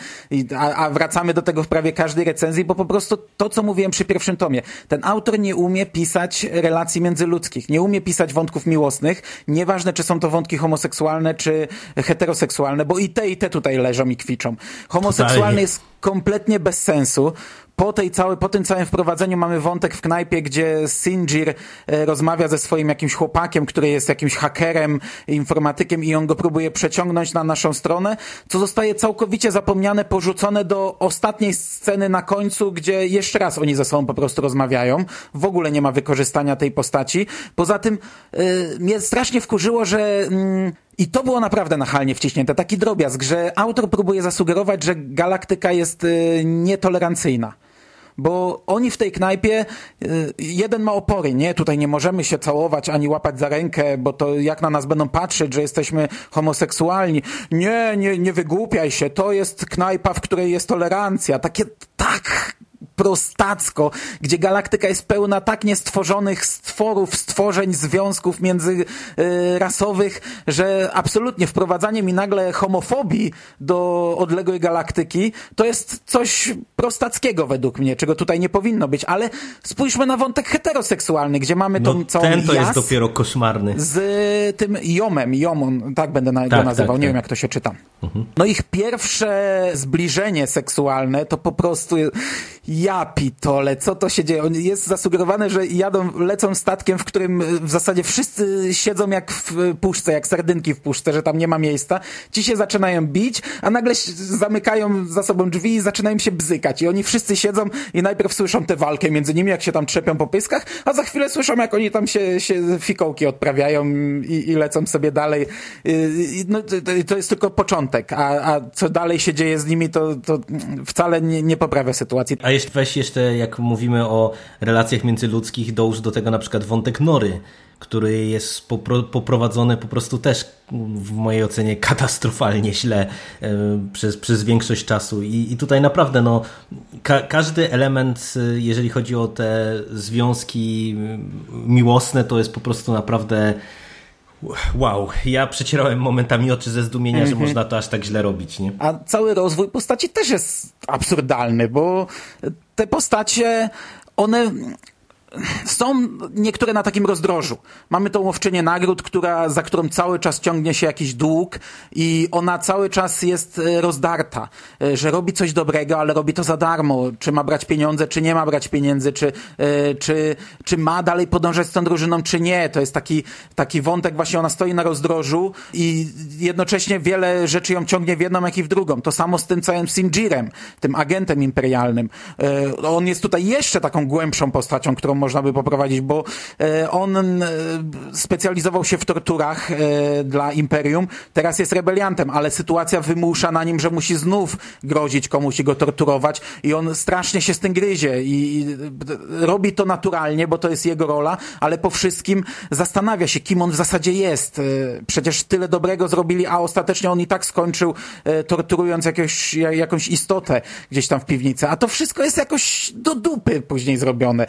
a, a wracamy do tego w prawie każdej recenzji, bo po prostu to, co mówiłem przy pierwszym tomie, ten autor nie umie pisać relacji międzyludzkich, nie umie pisać wątków miłosnych, nieważne czy są to wątki homoseksualne czy heteroseksualne, bo i te i te tutaj leżą i kwiczą. Homoseksualny jest kompletnie bez sensu. Po, tej całej, po tym całym wprowadzeniu mamy wątek w knajpie, gdzie Sinjir e, rozmawia ze swoim jakimś chłopakiem, który jest jakimś hakerem, informatykiem i on go próbuje przeciągnąć na naszą stronę, co zostaje całkowicie zapomniane, porzucone do ostatniej sceny na końcu, gdzie jeszcze raz oni ze sobą po prostu rozmawiają. W ogóle nie ma wykorzystania tej postaci. Poza tym yy, mnie strasznie wkurzyło, że yy, i to było naprawdę nachalnie wciśnięte, taki drobiazg, że autor próbuje zasugerować, że galaktyka jest y, nietolerancyjna bo oni w tej knajpie, y, jeden ma opory, nie, tutaj nie możemy się całować ani łapać za rękę, bo to jak na nas będą patrzeć, że jesteśmy homoseksualni. Nie, nie, nie wygłupiaj się, to jest knajpa, w której jest tolerancja. Takie, tak prostacko, gdzie galaktyka jest pełna tak niestworzonych stworów, stworzeń, związków międzyrasowych, że absolutnie wprowadzanie mi nagle homofobii do odległej galaktyki to jest coś prostackiego według mnie, czego tutaj nie powinno być, ale spójrzmy na wątek heteroseksualny, gdzie mamy
no,
tą całą
ten to jest dopiero koszmarny.
Z tym Jomem, Jomon, tak będę na, tak, go nazywał, tak, nie tak. wiem jak to się czyta. Mhm. No ich pierwsze zbliżenie seksualne to po prostu ja pitole, co to się dzieje? Jest zasugerowane, że jadą, lecą statkiem, w którym w zasadzie wszyscy siedzą jak w puszce, jak sardynki w puszce, że tam nie ma miejsca. Ci się zaczynają bić, a nagle zamykają za sobą drzwi i zaczynają się bzykać. I oni wszyscy siedzą i najpierw słyszą tę walkę między nimi, jak się tam trzepią po pyskach, a za chwilę słyszą, jak oni tam się, się fikołki odprawiają i, i lecą sobie dalej. No, to, jest tylko początek, a, a co dalej się dzieje z nimi, to, to wcale nie, nie poprawia sytuacji.
A jeszcze weź jeszcze, jak mówimy o relacjach międzyludzkich, dołóż do tego na przykład wątek Nory, który jest poprowadzony po prostu też w mojej ocenie katastrofalnie źle e, przez, przez większość czasu. I, i tutaj naprawdę no, ka każdy element, e, jeżeli chodzi o te związki miłosne, to jest po prostu naprawdę Wow, ja przecierałem momentami oczy ze zdumienia, mm -hmm. że mhm. można to aż tak źle robić, nie?
A cały rozwój postaci też jest absurdalny, bo te postacie, one są niektóre na takim rozdrożu. Mamy tą łowczynię nagród, która, za którą cały czas ciągnie się jakiś dług i ona cały czas jest e, rozdarta, e, że robi coś dobrego, ale robi to za darmo. Czy ma brać pieniądze, czy nie ma brać pieniędzy, czy, e, czy, czy ma dalej podążać z tą drużyną, czy nie. To jest taki, taki wątek, właśnie ona stoi na rozdrożu i jednocześnie wiele rzeczy ją ciągnie w jedną, jak i w drugą. To samo z tym całym Sinjirem, tym agentem imperialnym. On jest tutaj jeszcze taką głębszą postacią, którą można by poprowadzić, bo e, on e, specjalizował się w torturach e, dla Imperium, teraz jest rebeliantem, ale sytuacja wymusza na nim, że musi znów grozić komuś i go torturować i on strasznie się z tym gryzie i robi to naturalnie, bo to jest jego rola, ale po wszystkim zastanawia się, kim on w zasadzie jest. Przecież tyle dobrego zrobili, a ostatecznie on i tak skończył torturując jakąś istotę gdzieś tam w piwnicy. A to wszystko jest jakoś do dupy później zrobione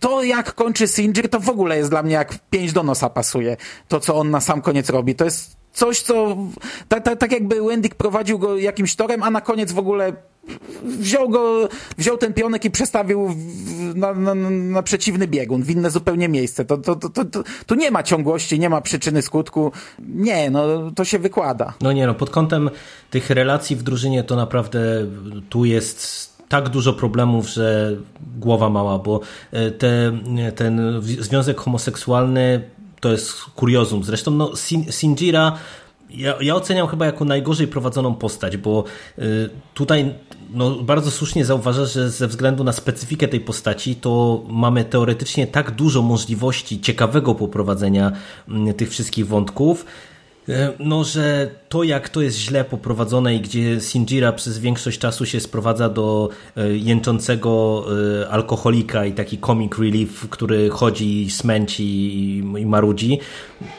to jak kończy Sinjir, to w ogóle jest dla mnie jak pięć do nosa pasuje. To, co on na sam koniec robi. To jest coś, co tak, tak, jakby Wendick prowadził go jakimś torem, a na koniec w ogóle wziął go, wziął ten pionek i przestawił na, na, na przeciwny biegun, w inne zupełnie miejsce. To, to, to, to, tu nie ma ciągłości, nie ma przyczyny skutku. Nie, no to się wykłada.
No nie, no pod kątem tych relacji w drużynie to naprawdę tu jest tak dużo problemów, że głowa mała, bo e, te, ten związek homoseksualny to jest kuriozum. Zresztą no, Sinjira ja, ja oceniam chyba jako najgorzej prowadzoną postać, bo y, tutaj no, bardzo słusznie zauważa, że ze względu na specyfikę tej postaci, to mamy teoretycznie tak dużo możliwości ciekawego poprowadzenia tych wszystkich wątków, no, że to jak to jest źle poprowadzone i gdzie Sinjira przez większość czasu się sprowadza do y, jęczącego alkoholika i taki comic relief, który chodzi, smęci i marudzi,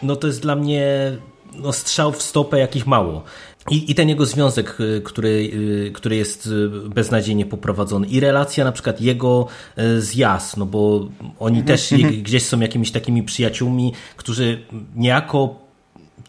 no to jest dla mnie no, strzał w stopę jakich mało. I, I ten jego związek, który, który jest beznadziejnie poprowadzony, i relacja na przykład jego z Jas, no bo oni mhm, też gdzieś są jakimiś takimi przyjaciółmi, którzy niejako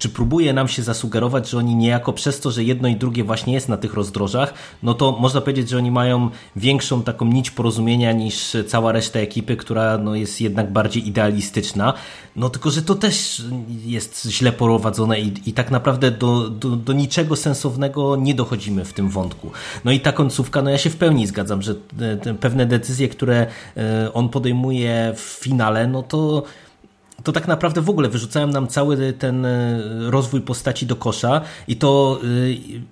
czy próbuje nam się zasugerować, że oni niejako przez to, że jedno i drugie właśnie jest na tych rozdrożach, no to można powiedzieć, że oni mają większą taką nić porozumienia niż cała reszta ekipy, która no jest jednak bardziej idealistyczna. No tylko, że to też jest źle prowadzone i, i tak naprawdę do, do, do niczego sensownego nie dochodzimy w tym wątku. No i ta końcówka, no ja się w pełni zgadzam, że te, pewne decyzje, które e, on podejmuje w finale, no to to tak naprawdę w ogóle wyrzucałem nam cały ten e, rozwój postaci do kosza i to e,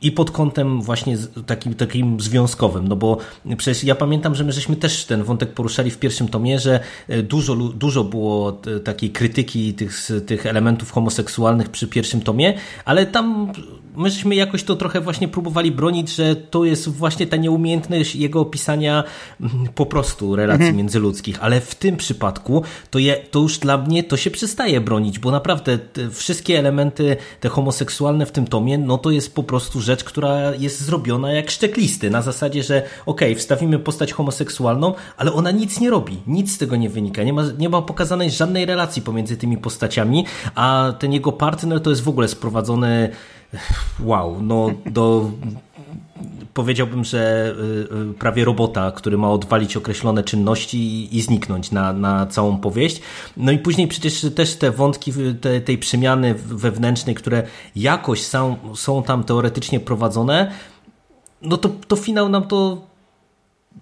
i pod kątem właśnie takim, takim związkowym, no bo przecież ja pamiętam, że my żeśmy też ten wątek poruszali w pierwszym tomie, że e, dużo, dużo było takiej krytyki tych, tych elementów homoseksualnych przy pierwszym tomie, ale tam myśmy jakoś to trochę właśnie próbowali bronić, że to jest właśnie ta nieumiejętność jego opisania mm, po prostu relacji mhm. międzyludzkich, ale w tym przypadku to, je, to już dla mnie to się przestaje bronić, bo naprawdę wszystkie elementy te homoseksualne w tym tomie, no to jest po prostu rzecz, która jest zrobiona jak szczeklisty, na zasadzie, że okej, okay, wstawimy postać homoseksualną, ale ona nic nie robi, nic z tego nie wynika, nie ma, nie ma pokazanej żadnej relacji pomiędzy tymi postaciami, a ten jego partner to jest w ogóle sprowadzony wow, no do powiedziałbym, że y, y, prawie robota, który ma odwalić określone czynności i zniknąć na, na całą powieść. No i później przecież też te wątki te, tej przemiany wewnętrznej, które jakoś są, są tam teoretycznie prowadzone, no to, to finał nam to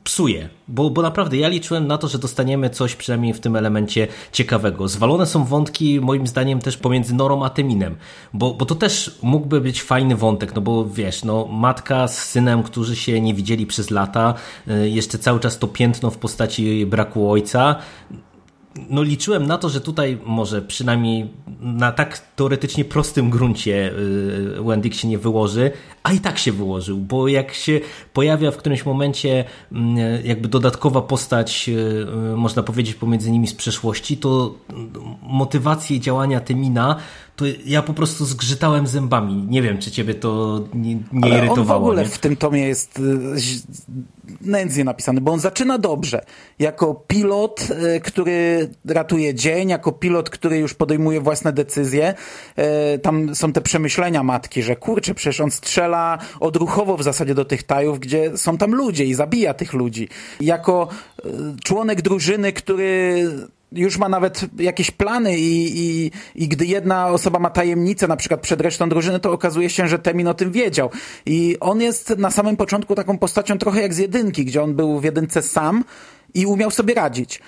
psuje, bo, bo naprawdę ja liczyłem na to, że dostaniemy coś przynajmniej w tym elemencie ciekawego. Zwalone są wątki moim zdaniem też pomiędzy Norą a Teminem, bo, bo to też mógłby być fajny wątek, no bo wiesz, no matka z synem, którzy się nie widzieli przez lata, y, jeszcze cały czas to piętno w postaci braku ojca, no liczyłem na to, że tutaj może przynajmniej na tak teoretycznie prostym gruncie y, Wendyk się nie wyłoży, a i tak się wyłożył, bo jak się pojawia w którymś momencie mm, jakby dodatkowa postać, y, y, można powiedzieć pomiędzy nimi z przeszłości, to motywacje działania Temina to ja po prostu zgrzytałem zębami. Nie wiem, czy ciebie to nie, nie
Ale
irytowało.
On w ogóle
nie?
w tym tomie jest nędznie napisany, bo on zaczyna dobrze. Jako pilot, e, który ratuje dzień, jako pilot, który już podejmuje własne decyzje. E, tam są te przemyślenia matki, że kurczę, przecież on strzela odruchowo w zasadzie do tych tajów, gdzie są tam ludzie i zabija tych ludzi. Jako członek drużyny, który już ma nawet jakieś plany i, i, i gdy jedna osoba ma tajemnicę, na przykład przed resztą drużyny, to okazuje się, że Temin o tym wiedział. I on jest na samym początku taką postacią trochę jak z jedynki, gdzie on był w jedynce sam i umiał sobie radzić.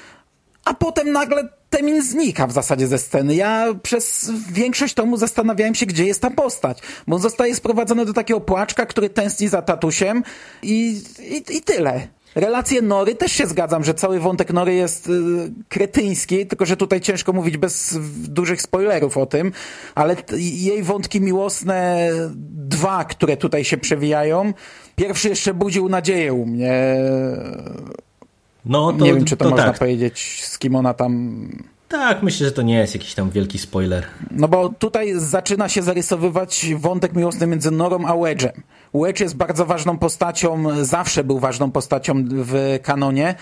A potem nagle Temin znika w zasadzie ze sceny. Ja przez większość tomu zastanawiałem się, gdzie jest ta postać. Bo on zostaje sprowadzony do takiego płaczka, który tęskni za tatusiem i, i, i tyle. Relacje Nory też się zgadzam, że cały wątek Nory jest y, kretyński, tylko że tutaj ciężko mówić bez dużych spoilerów o tym, ale jej wątki miłosne, dwa, które tutaj się przewijają, pierwszy jeszcze budził nadzieję u mnie. No, to, Nie wiem, czy to, to można tak. powiedzieć, z kim ona tam
Tak, myślę, że to nie jest jakiś tam wielki spoiler.
No bo tutaj zaczyna się zarysowywać wątek miłosny między Norą a Wedge'em. Wedge jest bardzo ważną postacią, zawsze był ważną postacią w kanonie. E,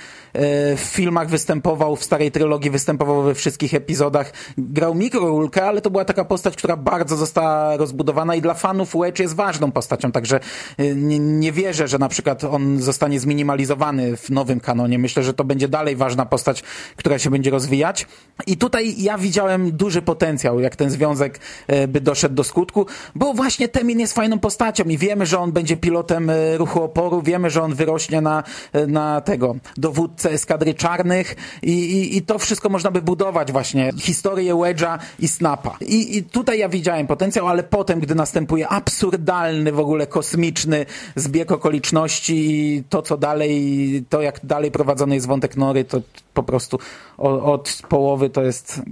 w filmach występował, w starej trylogii występował we wszystkich epizodach. Grał mikrorulkę, ale to była taka postać, która bardzo została rozbudowana i dla fanów Wedge jest ważną postacią, także e, nie, nie wierzę, że na przykład on zostanie zminimalizowany w nowym kanonie. Myślę, że to będzie dalej ważna postać, która się będzie rozwijać. I tutaj ja widziałem duży potencjał, jak ten związek e, by doszedł do skutku, bo właśnie Temin jest fajną postacią i wiemy, że on będzie pilotem e, ruchu oporu, wiemy, że on wyrośnie na, e, na tego dowódcę eskadry czarnych i, i, i to wszystko można by budować właśnie, historię Wedge'a i Snapa. I, I tutaj ja widziałem potencjał, ale potem, gdy następuje absurdalny w ogóle kosmiczny zbieg okoliczności i to, co dalej, to jak dalej prowadzony jest wątek Nory, to po prostu od połowy to jest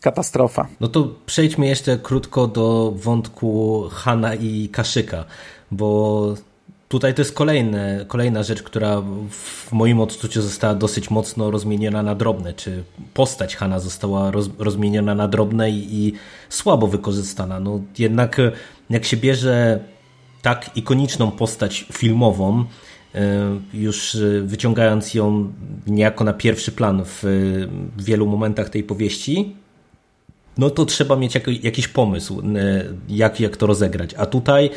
katastrofa.
No to przejdźmy jeszcze krótko do wątku Hana i Kaszyka, bo tutaj to jest kolejne, kolejna rzecz, która w moim odczuciu została dosyć mocno rozmieniona na drobne, czy postać Hana została roz, rozmieniona na drobne i, i słabo wykorzystana. No jednak jak się bierze tak ikoniczną postać filmową, już e, wyciągając ją niejako na pierwszy plan w wielu momentach tej powieści, no to trzeba mieć jakiś pomysł, e, jak, jak to rozegrać. A tutaj,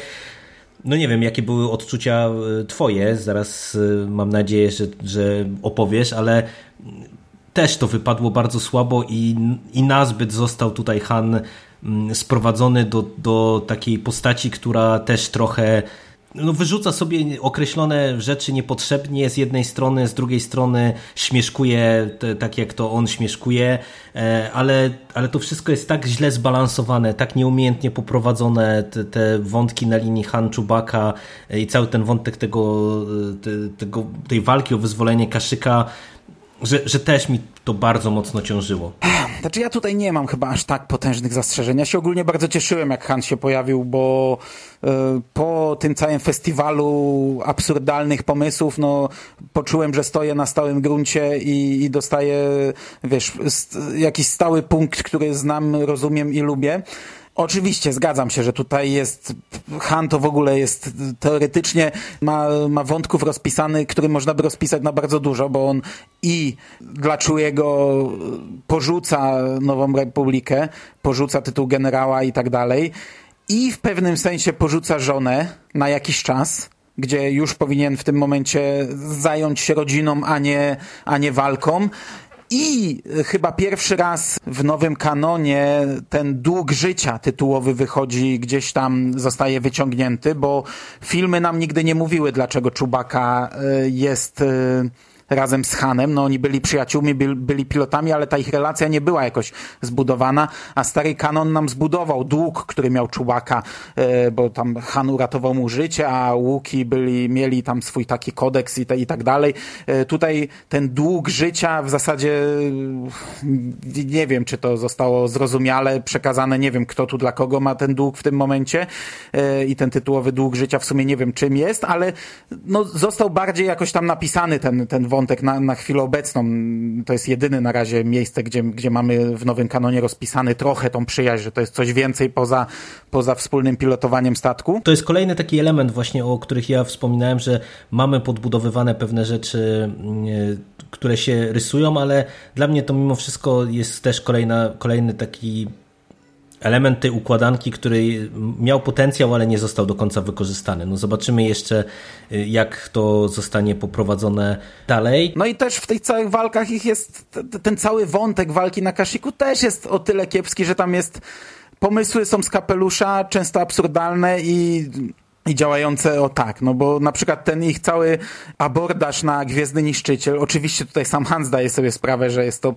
no nie wiem, jakie były odczucia twoje, zaraz mam nadzieję, że, że opowiesz, ale też to wypadło bardzo słabo i, i nazbyt został tutaj Han mm, sprowadzony do, do takiej postaci, która też trochę no, wyrzuca sobie określone rzeczy niepotrzebnie z jednej strony, z drugiej strony śmieszkuje te, tak jak to on śmieszkuje, e, ale, ale to wszystko jest tak źle zbalansowane, tak nieumiejętnie poprowadzone, te, te wątki na linii Han Czubaka i cały ten wątek tego, e, te, tego, tej walki o wyzwolenie Kaszyka że, że też mi to bardzo mocno ciążyło.
Znaczy ja tutaj nie mam chyba aż tak potężnych zastrzeżeń. Ja się ogólnie bardzo cieszyłem, jak Han się pojawił, bo y, po tym całym festiwalu absurdalnych pomysłów, no poczułem, że stoję na stałym gruncie i, i dostaję, wiesz, st jakiś stały punkt, który znam, rozumiem i lubię. Oczywiście, zgadzam się, że tutaj jest, Han to w ogóle jest teoretycznie, ma, ma wątków rozpisany, który można by rozpisać na bardzo dużo, bo on i dla Czujego porzuca Nową Republikę, porzuca tytuł generała i tak dalej, i w pewnym sensie porzuca żonę na jakiś czas, gdzie już powinien w tym momencie zająć się rodziną, a nie, a nie walką. I chyba pierwszy raz w nowym kanonie ten dług życia tytułowy wychodzi gdzieś tam, zostaje wyciągnięty, bo filmy nam nigdy nie mówiły, dlaczego Czubaka y, jest y, razem z Hanem. No oni byli przyjaciółmi, byli, pilotami, ale ta ich relacja nie była jakoś zbudowana, a stary kanon nam zbudował dług, który miał Czubaka, e, bo tam Han uratował mu życie, a Łuki byli, mieli tam swój taki kodeks i, te, i tak dalej. E, tutaj ten dług życia w zasadzie nie wiem, czy to zostało zrozumiale przekazane, nie wiem kto tu dla kogo ma ten dług w tym momencie e, i ten tytułowy dług życia w sumie nie wiem czym jest, ale no, został bardziej jakoś tam napisany ten, ten wątek na, na chwilę obecną. To jest jedyny na razie miejsce, gdzie, gdzie mamy w nowym kanonie rozpisany trochę tą przyjaźń, że to jest coś więcej poza, poza wspólnym pilotowaniem statku.
To jest kolejny taki element właśnie, o których ja wspominałem, że mamy podbudowywane pewne rzeczy, e, które się rysują, ale dla mnie to mimo wszystko jest też kolejna, kolejny taki element tej układanki, który miał potencjał, ale nie został do końca wykorzystany. No zobaczymy jeszcze, y, jak to zostanie poprowadzone dalej.
No i też w tych całych walkach ich jest, ten cały wątek walki na Kashiku też jest o tyle kiepski, że tam jest pomysły są z kapelusza, często absurdalne i i działające o tak, no bo na przykład ten ich cały abordaż na Gwiezdny Niszczyciel, oczywiście tutaj sam Han zdaje sobie sprawę, że jest to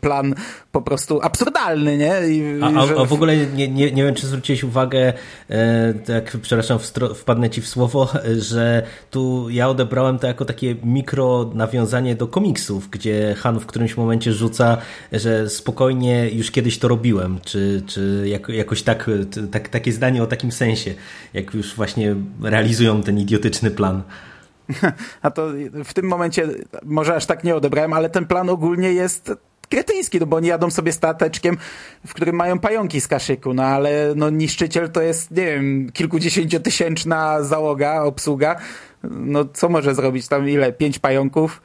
plan po prostu absurdalny, nie?
I, a, że... a, w ogóle nie, nie, nie wiem, czy zwróciłeś uwagę, e, tak, przepraszam, wpadnę ci w słowo, że tu ja odebrałem to jako takie mikro nawiązanie do komiksów, gdzie Han w którymś momencie rzuca, że spokojnie już kiedyś to robiłem, czy, czy jako, jakoś tak, tak, takie zdanie o takim sensie, jak już właśnie realizują ten idiotyczny plan.
A to w tym momencie może aż tak nie odebrałem, ale ten plan ogólnie jest kretyński, no bo oni jadą sobie stateczkiem, w którym mają pająki z kaszyku, no ale no niszczyciel to jest, nie wiem, kilkudziesięciotysięczna załoga, obsługa, no co może zrobić tam ile? Pięć pająków?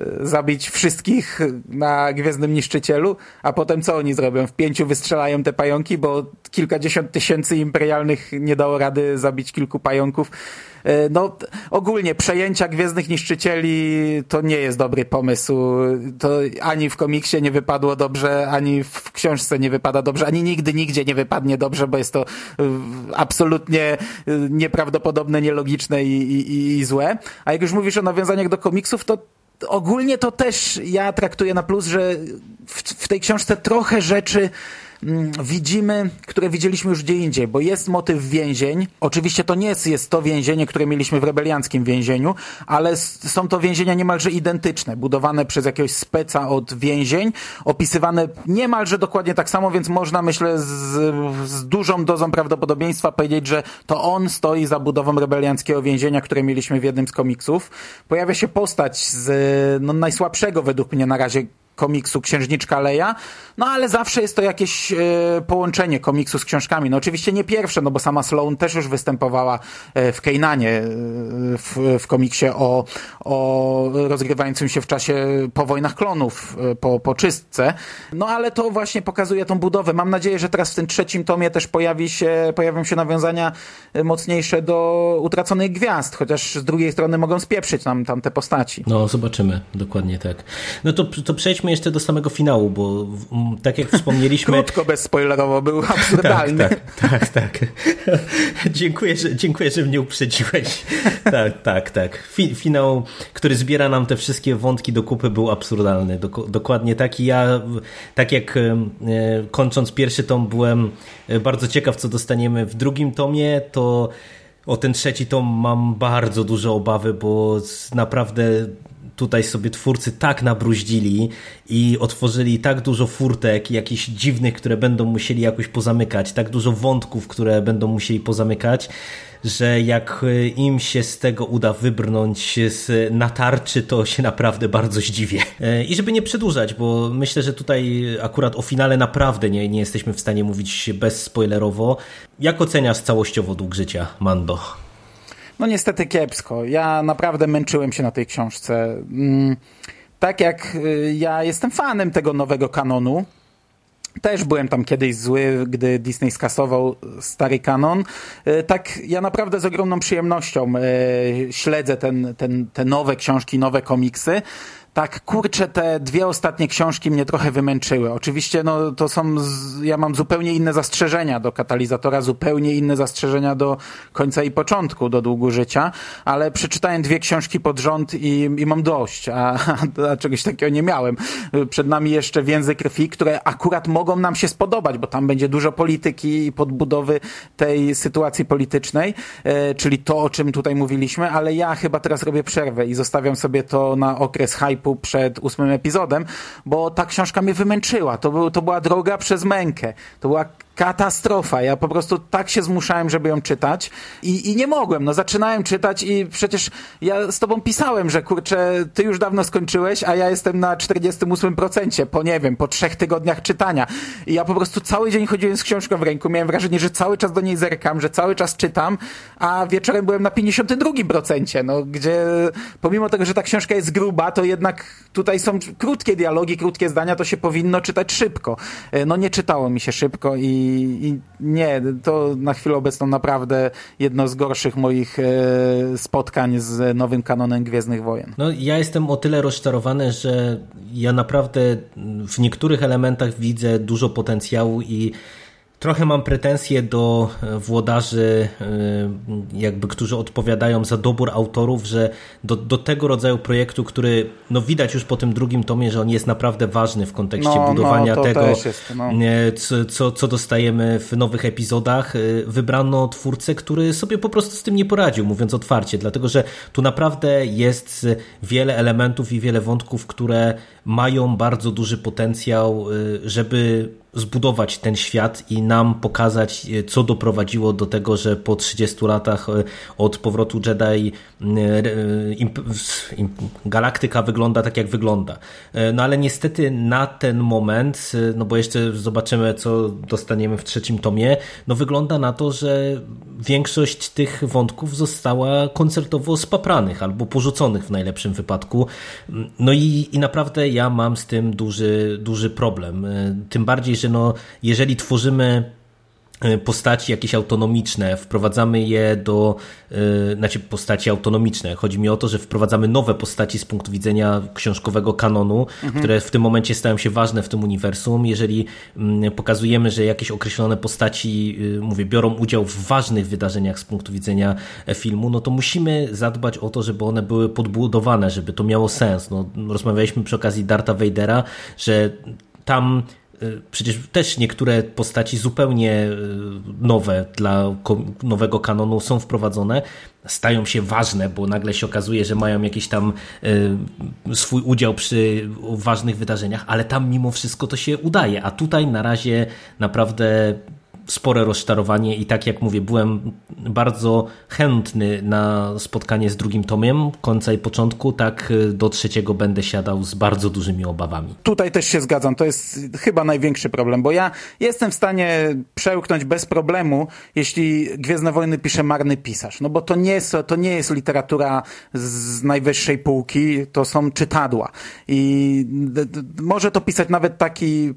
Y, zabić wszystkich na Gwiezdnym Niszczycielu, a potem co oni zrobią? W pięciu wystrzelają te pająki, bo kilkadziesiąt tysięcy imperialnych nie dało rady zabić kilku pająków. Y, no, ogólnie przejęcia Gwiezdnych Niszczycieli to nie jest dobry pomysł. To ani w komiksie nie wypadło dobrze, ani w książce nie wypada dobrze, ani nigdy, nigdzie nie wypadnie dobrze, bo jest to y, absolutnie nieprawdopodobne, nielogiczne i, i, i złe. A jak już mówisz o nawiązaniach do komiksów, to ogólnie to też ja traktuję na plus, że w, w tej książce trochę rzeczy widzimy, które widzieliśmy już gdzie indziej, bo jest motyw więzień. Oczywiście to nie jest, jest to więzienie, które mieliśmy w rebelianckim więzieniu, ale są to więzienia niemalże identyczne, budowane przez jakiegoś speca od więzień, opisywane niemalże dokładnie tak samo, więc można, myślę, z, z dużą dozą prawdopodobieństwa powiedzieć, że to on stoi za budową rebelianckiego więzienia, które mieliśmy w jednym z komiksów. Pojawia się postać z no, najsłabszego według mnie na razie komiksu Księżniczka Leja, no ale zawsze jest to jakieś e, połączenie komiksu z książkami. No oczywiście nie pierwsze, no bo sama Sloan też już występowała e, w Kejnanie e, w, w komiksie o, o rozgrywającym się w czasie po wojnach klonów, po, po czystce. No ale to właśnie pokazuje tą budowę. Mam nadzieję, że teraz w tym trzecim tomie też pojawi się, pojawią się nawiązania mocniejsze do utraconych gwiazd, chociaż z drugiej strony mogą spieprzyć nam tam te postaci.
No zobaczymy, dokładnie tak. No to, to przejdźmy jeszcze do samego finału, bo tak jak wspomnieliśmy...
Krótko, bezspoilerowo, był absurdalny.
tak, tak, tak. tak. dziękuję, że, dziękuję, że mnie uprzedziłeś. tak, tak, tak. finał, który zbiera nam te wszystkie wątki do kupy był absurdalny. Dok dokładnie taki. Ja, tak jak e, kończąc pierwszy tom byłem e, bardzo ciekaw, co dostaniemy w drugim tomie, to o ten trzeci tom mam bardzo duże obawy, bo naprawdę tutaj sobie twórcy tak nabruździli i otworzyli tak dużo furtek, jakichś dziwnych, które będą musieli jakoś pozamykać, tak dużo wątków, które będą musieli pozamykać, że jak im się z tego uda wybrnąć z natarczy, to się naprawdę bardzo zdziwię. E, I żeby nie przedłużać, bo myślę, że tutaj akurat o finale naprawdę nie, nie jesteśmy w stanie mówić bezspoilerowo. Jak oceniasz całościowo dług życia, Mando?
No niestety kiepsko. Ja naprawdę męczyłem się na tej książce. Mm, tak jak y, ja jestem fanem tego nowego kanonu, też byłem tam kiedyś zły, gdy Disney skasował stary kanon. Y, tak, ja naprawdę z ogromną przyjemnością y, śledzę ten, ten, te nowe książki, nowe komiksy. Tak, kurczę, te dwie ostatnie książki mnie trochę wymęczyły. Oczywiście, no, to są, ja mam zupełnie inne zastrzeżenia do katalizatora, zupełnie inne zastrzeżenia do końca i początku, do długu życia, ale przeczytałem dwie książki pod rząd i, i mam dość, a, a, czegoś takiego nie miałem. Przed nami jeszcze więzy krwi, które akurat mogą nam się spodobać, bo tam będzie dużo polityki i podbudowy tej sytuacji politycznej, e, czyli to, o czym tutaj mówiliśmy, ale ja chyba teraz robię przerwę i zostawiam sobie to na okres hype hype'u przed ósmym epizodem, bo ta książka mnie wymęczyła. To, był, to była droga przez mękę. To była katastrofa. Ja po prostu tak się zmuszałem, żeby ją czytać i, i nie mogłem. No zaczynałem czytać i przecież ja z tobą pisałem, że kurczę, ty już dawno skończyłeś, a ja jestem na 48% po nie wiem, po trzech tygodniach czytania. I ja po prostu cały dzień chodziłem z książką w ręku. Miałem wrażenie, że cały czas do niej zerkam, że cały czas czytam, a wieczorem byłem na 52%, no gdzie pomimo tego, że ta książka jest gruba, to jednak tutaj są krótkie dialogi, krótkie zdania, to się powinno czytać szybko. No nie czytało mi się szybko i i, nie, to na chwilę obecną naprawdę jedno z gorszych moich e, spotkań z nowym kanonem Gwiezdnych Wojen.
No ja jestem o tyle rozczarowany, że ja naprawdę w niektórych elementach widzę dużo potencjału i Trochę mam pretensje do e, włodarzy, e, jakby, którzy odpowiadają za dobór autorów, że do, do tego rodzaju projektu, który no widać już po tym drugim tomie, że on jest naprawdę ważny w kontekście no, budowania no, tego, jest, no. co, co dostajemy w nowych epizodach, e, wybrano twórcę, który sobie po prostu z tym nie poradził, mówiąc otwarcie, dlatego że tu naprawdę jest wiele elementów i wiele wątków, które mają bardzo duży potencjał, żeby zbudować ten świat i nam pokazać, e, co doprowadziło do tego, że po 30 latach e, od powrotu Jedi galaktyka wygląda tak, jak wygląda. No ale niestety na ten moment, no bo jeszcze zobaczymy, co dostaniemy w trzecim tomie, no wygląda na to, że większość tych wątków została koncertowo spapranych albo porzuconych w najlepszym wypadku. No i, i naprawdę ja mam z tym duży, duży problem. Tym bardziej, że no, jeżeli tworzymy E, postaci jakieś autonomiczne, wprowadzamy je do, yy, znaczy postaci autonomiczne. Chodzi mi o to, że wprowadzamy nowe postaci z punktu widzenia książkowego kanonu, mhm. które w tym momencie stają się ważne w tym uniwersum. Jeżeli yy, pokazujemy, że jakieś określone postaci, yy, mówię, biorą udział w ważnych wydarzeniach z punktu widzenia filmu, no to musimy zadbać o to, żeby one były podbudowane, żeby to miało sens. No, rozmawialiśmy przy okazji Darta Vadera, że tam Y, przecież też niektóre postaci zupełnie y, nowe dla nowego kanonu są wprowadzone, stają się ważne, bo nagle się okazuje, że mają jakiś tam y, swój udział przy ważnych wydarzeniach, ale tam mimo wszystko to się udaje, a tutaj na razie naprawdę spore rozczarowanie i tak jak mówię, byłem bardzo chętny na spotkanie z drugim tomem, końca i początku, tak y, do trzeciego będę siadał z bardzo dużymi obawami.
Tutaj też się zgadzam, to jest chyba największy problem, bo ja jestem w stanie przełknąć bez problemu, jeśli Gwiezdne Wojny pisze marny pisarz, no bo to nie jest, to nie jest literatura z najwyższej półki, to są czytadła i może to pisać nawet taki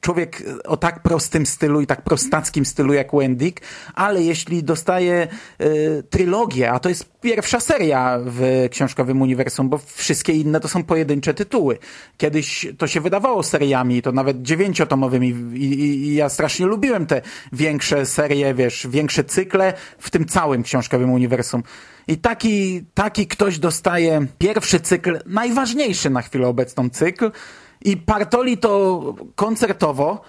człowiek o tak prostym stylu i tak prostackim stylu jak Wendick, ale jeśli dostaje y, trylogię, a to jest pierwsza seria w książkowym uniwersum, bo wszystkie inne to są pojedyncze tytuły. Kiedyś to się wydawało seriami, to nawet dziewięciotomowymi i, i, i ja strasznie lubiłem te większe serie, wiesz, większe cykle w tym całym książkowym uniwersum. I taki, taki ktoś dostaje pierwszy cykl, najważniejszy na chwilę obecną cykl, i partoli to koncertowo,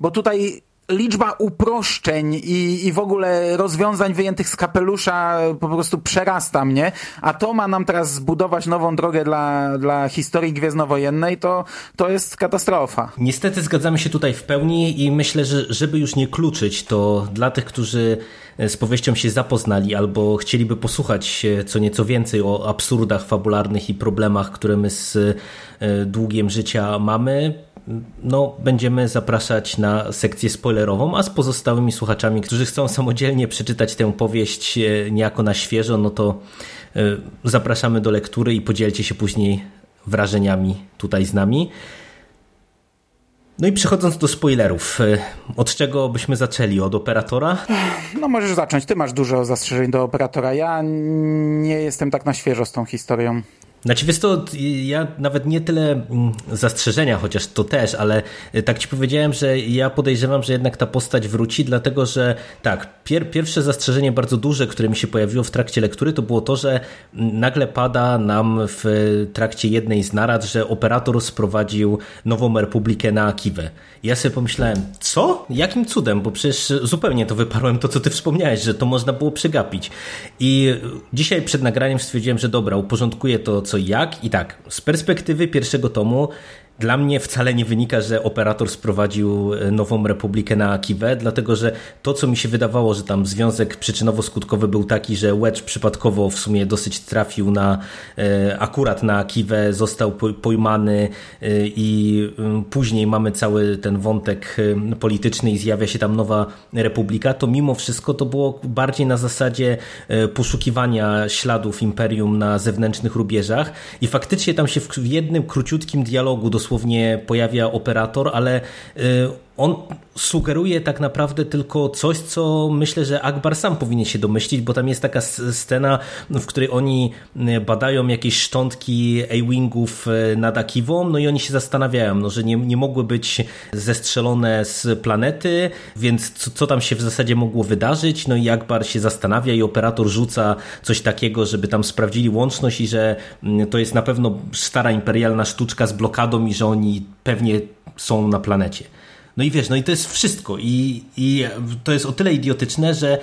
bo tutaj liczba uproszczeń i, i w ogóle rozwiązań wyjętych z kapelusza po prostu przerasta mnie, a to ma nam teraz zbudować nową drogę dla, dla historii gwiezdnowojennej, to, to jest katastrofa.
Niestety zgadzamy się tutaj w pełni i myślę, że żeby już nie kluczyć, to dla tych, którzy z powieścią się zapoznali albo chcieliby posłuchać co nieco więcej o absurdach fabularnych i problemach, które my z e, długiem życia mamy, no, będziemy zapraszać na sekcję spoilerową, a z pozostałymi słuchaczami, którzy chcą samodzielnie przeczytać tę powieść e, niejako na świeżo, no to e, zapraszamy do lektury i podzielcie się później wrażeniami tutaj z nami. No i przechodząc do spoilerów, e, od czego byśmy zaczęli? Od operatora?
No możesz zacząć, ty masz dużo zastrzeżeń do operatora. Ja nie jestem tak na świeżo z tą historią.
Znaczy wiesz to, ja nawet nie tyle mm, zastrzeżenia, chociaż to też, ale y, tak ci powiedziałem, że ja podejrzewam, że jednak ta postać wróci, dlatego że tak, pier pierwsze zastrzeżenie bardzo duże, które mi się pojawiło w trakcie lektury, to było to, że mm, nagle pada nam w trakcie jednej z narad, że operator sprowadził nową republikę na Akiwę. Ja sobie pomyślałem, co? Jakim cudem? Bo przecież zupełnie to wyparłem to, co ty wspomniałeś, że to można było przegapić. I dzisiaj przed nagraniem stwierdziłem, że dobra, uporządkuję to co jak. I tak, z perspektywy pierwszego tomu dla mnie wcale nie wynika, że operator sprowadził e, nową republikę na Kiwę, dlatego że to, co mi się wydawało, że tam związek przyczynowo-skutkowy był taki, że Wedge przypadkowo w sumie dosyć trafił na e, akurat na Kiwę, został pojmany e, i później mamy cały ten wątek polityczny i zjawia się tam nowa republika, to mimo wszystko to było bardziej na zasadzie poszukiwania śladów imperium na zewnętrznych rubieżach i faktycznie tam się w jednym króciutkim dialogu dosłownie dosłownie pojawia operator, ale y, on sugeruje tak naprawdę tylko coś, co myślę, że Akbar sam powinien się domyślić, bo tam jest taka scena, w której oni y, badają jakieś szczątki A-Wingów y, nad Akiwą, no i oni się zastanawiają, no, że nie, nie mogły być zestrzelone z planety, więc co, co tam się w zasadzie mogło wydarzyć, no i Akbar się zastanawia i operator rzuca coś takiego, żeby tam sprawdzili łączność i że mm, to jest na pewno stara imperialna sztuczka z blokadą i że oni pewnie są na planecie. No i wiesz, no i to jest wszystko. I, i to jest o tyle idiotyczne, że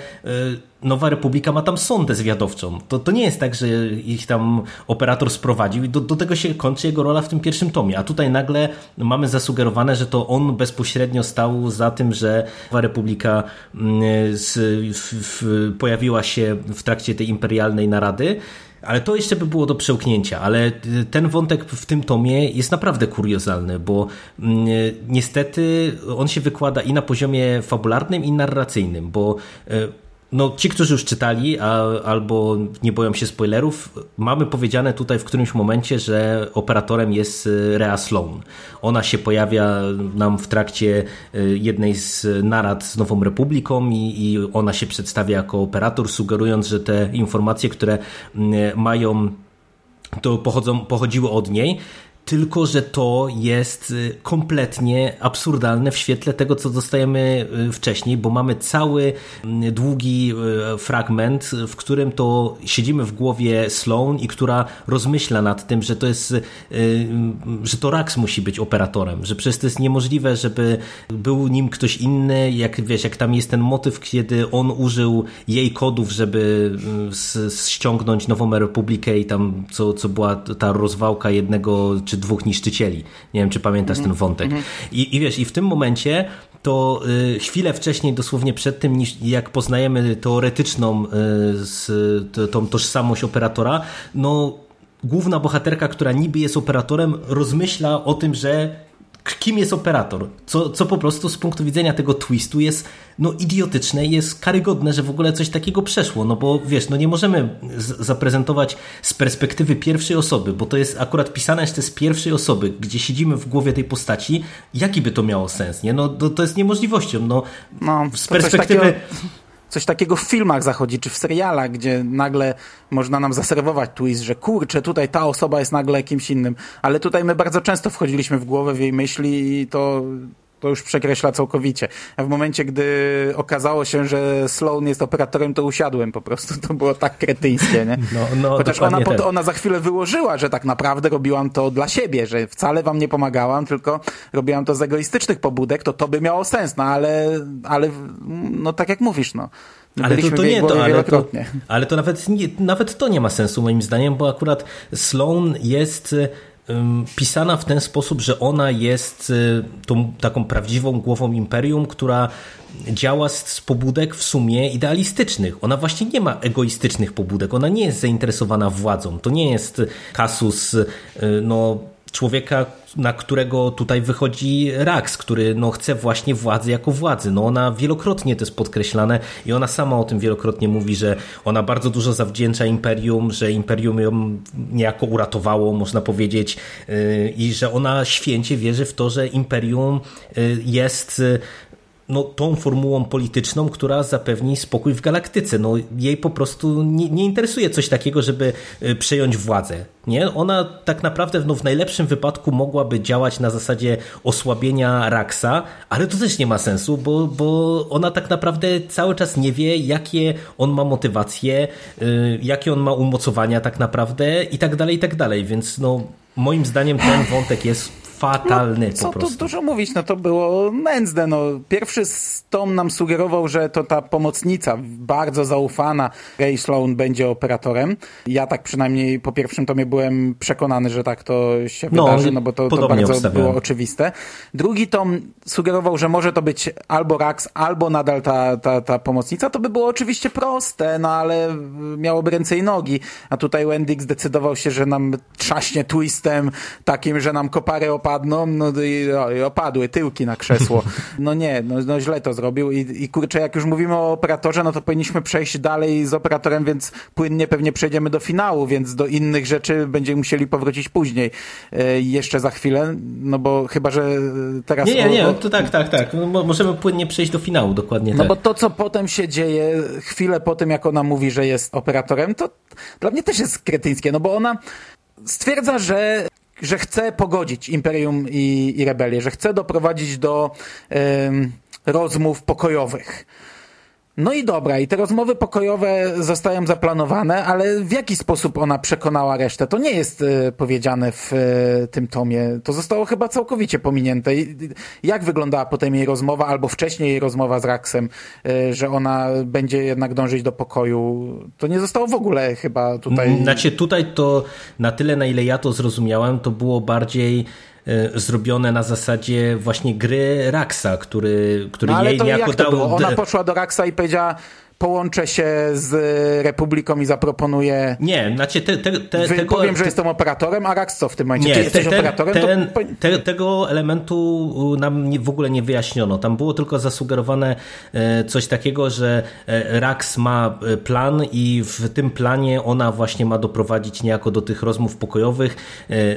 Nowa Republika ma tam sondę zwiadowczą. To, to nie jest tak, że ich tam operator sprowadził i do, do tego się kończy jego rola w tym pierwszym tomie. A tutaj nagle mamy zasugerowane, że to on bezpośrednio stał za tym, że Nowa Republika mm, z, w, w, pojawiła się w trakcie tej imperialnej narady. Ale to jeszcze by było do przełknięcia, ale ten wątek w tym tomie jest naprawdę kuriozalny, bo mm, niestety on się wykłada i na poziomie fabularnym, i narracyjnym, bo e, no, ci, którzy już czytali a, albo nie boją się spoilerów, mamy powiedziane tutaj w którymś momencie, że operatorem jest y, Rea Sloan. Ona się pojawia nam w trakcie y, jednej z narad z Nową Republiką i, i ona się przedstawia jako operator, sugerując, że te informacje, które mm, mają to pochodzą, pochodziły od niej, tylko że to jest y, kompletnie absurdalne w świetle tego, co dostajemy y, wcześniej, bo mamy cały mm, długi y, fragment, w którym to siedzimy w głowie Sloan i która rozmyśla nad tym, że to jest, że to Rax musi być operatorem, że przecież to jest niemożliwe, żeby był nim ktoś inny, jak wiesz, jak tam jest ten motyw, kiedy on użył jej kodów, żeby ściągnąć Nową Republikę i tam co, co była ta rozwałka jednego czy czy dwóch niszczycieli. Nie wiem, czy pamiętasz ten wątek. I, I wiesz, i w tym momencie to y, chwilę wcześniej, dosłownie przed tym, niż, jak poznajemy teoretyczną y, z, to, tą tożsamość operatora, no główna bohaterka, która niby jest operatorem, rozmyśla o tym, że kim jest operator, co, co po prostu z punktu widzenia tego twistu jest no idiotyczne i jest karygodne, że w ogóle coś takiego przeszło, no bo wiesz, no nie możemy zaprezentować z perspektywy pierwszej osoby, bo to jest akurat pisane jeszcze z pierwszej osoby, gdzie siedzimy w głowie tej postaci, jaki by to miało sens, nie? No to, to jest niemożliwością, no, no z perspektywy... Takiego
coś takiego w filmach zachodzi, czy w serialach, gdzie nagle można nam zaserwować twist, że kurczę, tutaj ta osoba jest nagle kimś innym. Ale tutaj my bardzo często wchodziliśmy w głowę w jej myśli i to to już przekreśla całkowicie. A w momencie, gdy okazało się, że Sloan jest operatorem, to usiadłem po prostu. To było tak kretyńskie, nie? No, no, Chociaż ona, tak. ona za chwilę wyłożyła, że tak naprawdę robiłam to dla siebie, że wcale wam nie pomagałam, tylko robiłam to z egoistycznych pobudek, to to by miało sens, no ale, ale no tak jak mówisz, no.
Ale to, to nie to, ale to, ale to nawet, nie, nawet to nie ma sensu moim zdaniem, bo akurat Sloan jest pisana w ten sposób, że ona jest y, tą taką prawdziwą głową imperium, która działa z pobudek w sumie idealistycznych. Ona właśnie nie ma egoistycznych pobudek, ona nie jest zainteresowana władzą. To nie jest kasus y, no, człowieka, na którego tutaj wychodzi Rax, który no, chce właśnie władzy jako władzy. No, ona wielokrotnie to jest podkreślane i ona sama o tym wielokrotnie mówi, że ona bardzo dużo zawdzięcza Imperium, że Imperium ją niejako uratowało, można powiedzieć, yy, i że ona święcie wierzy w to, że Imperium yy, jest no, tą formułą polityczną, która zapewni spokój w galaktyce. No, jej po prostu nie, nie interesuje coś takiego, żeby y, przejąć władzę. Nie? Ona tak naprawdę no, w najlepszym wypadku mogłaby działać na zasadzie osłabienia Raxa, ale to też nie ma sensu, bo, bo ona tak naprawdę cały czas nie wie, jakie on ma motywacje, yy, jakie on ma umocowania tak naprawdę i tak dalej, i tak dalej. Więc no, moim zdaniem ten wątek jest fatalny no,
co
po prostu.
tu dużo mówić, no to było nędzne. No. Pierwszy tom nam sugerował, że to ta pomocnica, bardzo zaufana Ray Sloan będzie operatorem. Ja tak przynajmniej po pierwszym tomie byłem przekonany, że tak to się no, wydarzy, no bo to, to bardzo obstawiałem. było oczywiste. Drugi tom sugerował, że może to być albo Rax, albo nadal ta, ta, ta pomocnica. To by było oczywiście proste, no ale miałoby ręce i nogi. A tutaj Wendig zdecydował się, że nam trzaśnie twistem takim, że nam koparę opadną, no i, o, i opadły tyłki na krzesło. No nie, no, no źle to zrobił i, i kurczę, jak już mówimy o operatorze, no to powinniśmy przejść dalej z operatorem, więc płynnie pewnie przejdziemy do finału, więc do innych rzeczy będziemy musieli powrócić później. E, jeszcze za chwilę, no bo chyba, że teraz...
Nie, nie, nie, to tak, tak, tak. No, możemy płynnie przejść do finału, dokładnie
No
tak.
bo to, co potem się dzieje, chwilę po tym, jak ona mówi, że jest operatorem, to dla mnie też jest kretyńskie, no bo ona stwierdza, że że chce pogodzić imperium i, i rebelię, że chce doprowadzić do rozmów pokojowych. No i dobra, i te rozmowy pokojowe zostają zaplanowane, ale w jaki sposób ona przekonała resztę? To nie jest y, powiedziane w y, tym tomie. To zostało chyba całkowicie pominięte. I, jak wyglądała potem jej rozmowa, albo wcześniej jej rozmowa z Raxem, y, że ona będzie jednak dążyć do pokoju? To nie zostało w ogóle chyba tutaj.
Znaczy tutaj to na tyle, na ile ja to zrozumiałem, to było bardziej zrobione na zasadzie właśnie gry Raxa, który, który
no, ale
jej
to
niejako
jak to
dał...
Było? Ona poszła do Raxa i powiedziała połączę się z Republiką i zaproponuję...
Nie, znaczy te, te, te,
tego... Powiem, że jestem operatorem, a Rax co w tym momencie?
Nie,
Ty jesteś
ten,
operatorem?
Ten, to... te, tego elementu nam w ogóle nie wyjaśniono. Tam było tylko zasugerowane e, coś takiego, że e, Rax ma e, plan i w tym planie ona właśnie ma doprowadzić niejako do tych rozmów pokojowych,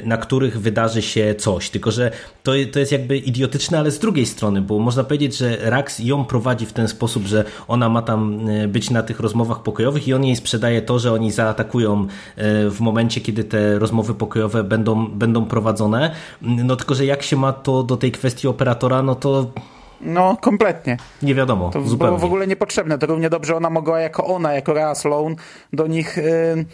na których wydarzy się coś. Tylko, że to, to jest jakby idiotyczne, ale z drugiej strony, bo można powiedzieć, że Rax ją prowadzi w ten sposób, że ona ma tam E, być na tych rozmowach pokojowych i on jej sprzedaje to, że oni zaatakują e, w momencie, kiedy te rozmowy pokojowe będą, będą prowadzone. No tylko, że jak się ma to do tej kwestii operatora, no to
no, kompletnie.
Nie wiadomo.
To
zupełnie.
było w ogóle niepotrzebne. To równie dobrze ona mogła jako ona, jako Rea Sloan do nich yy,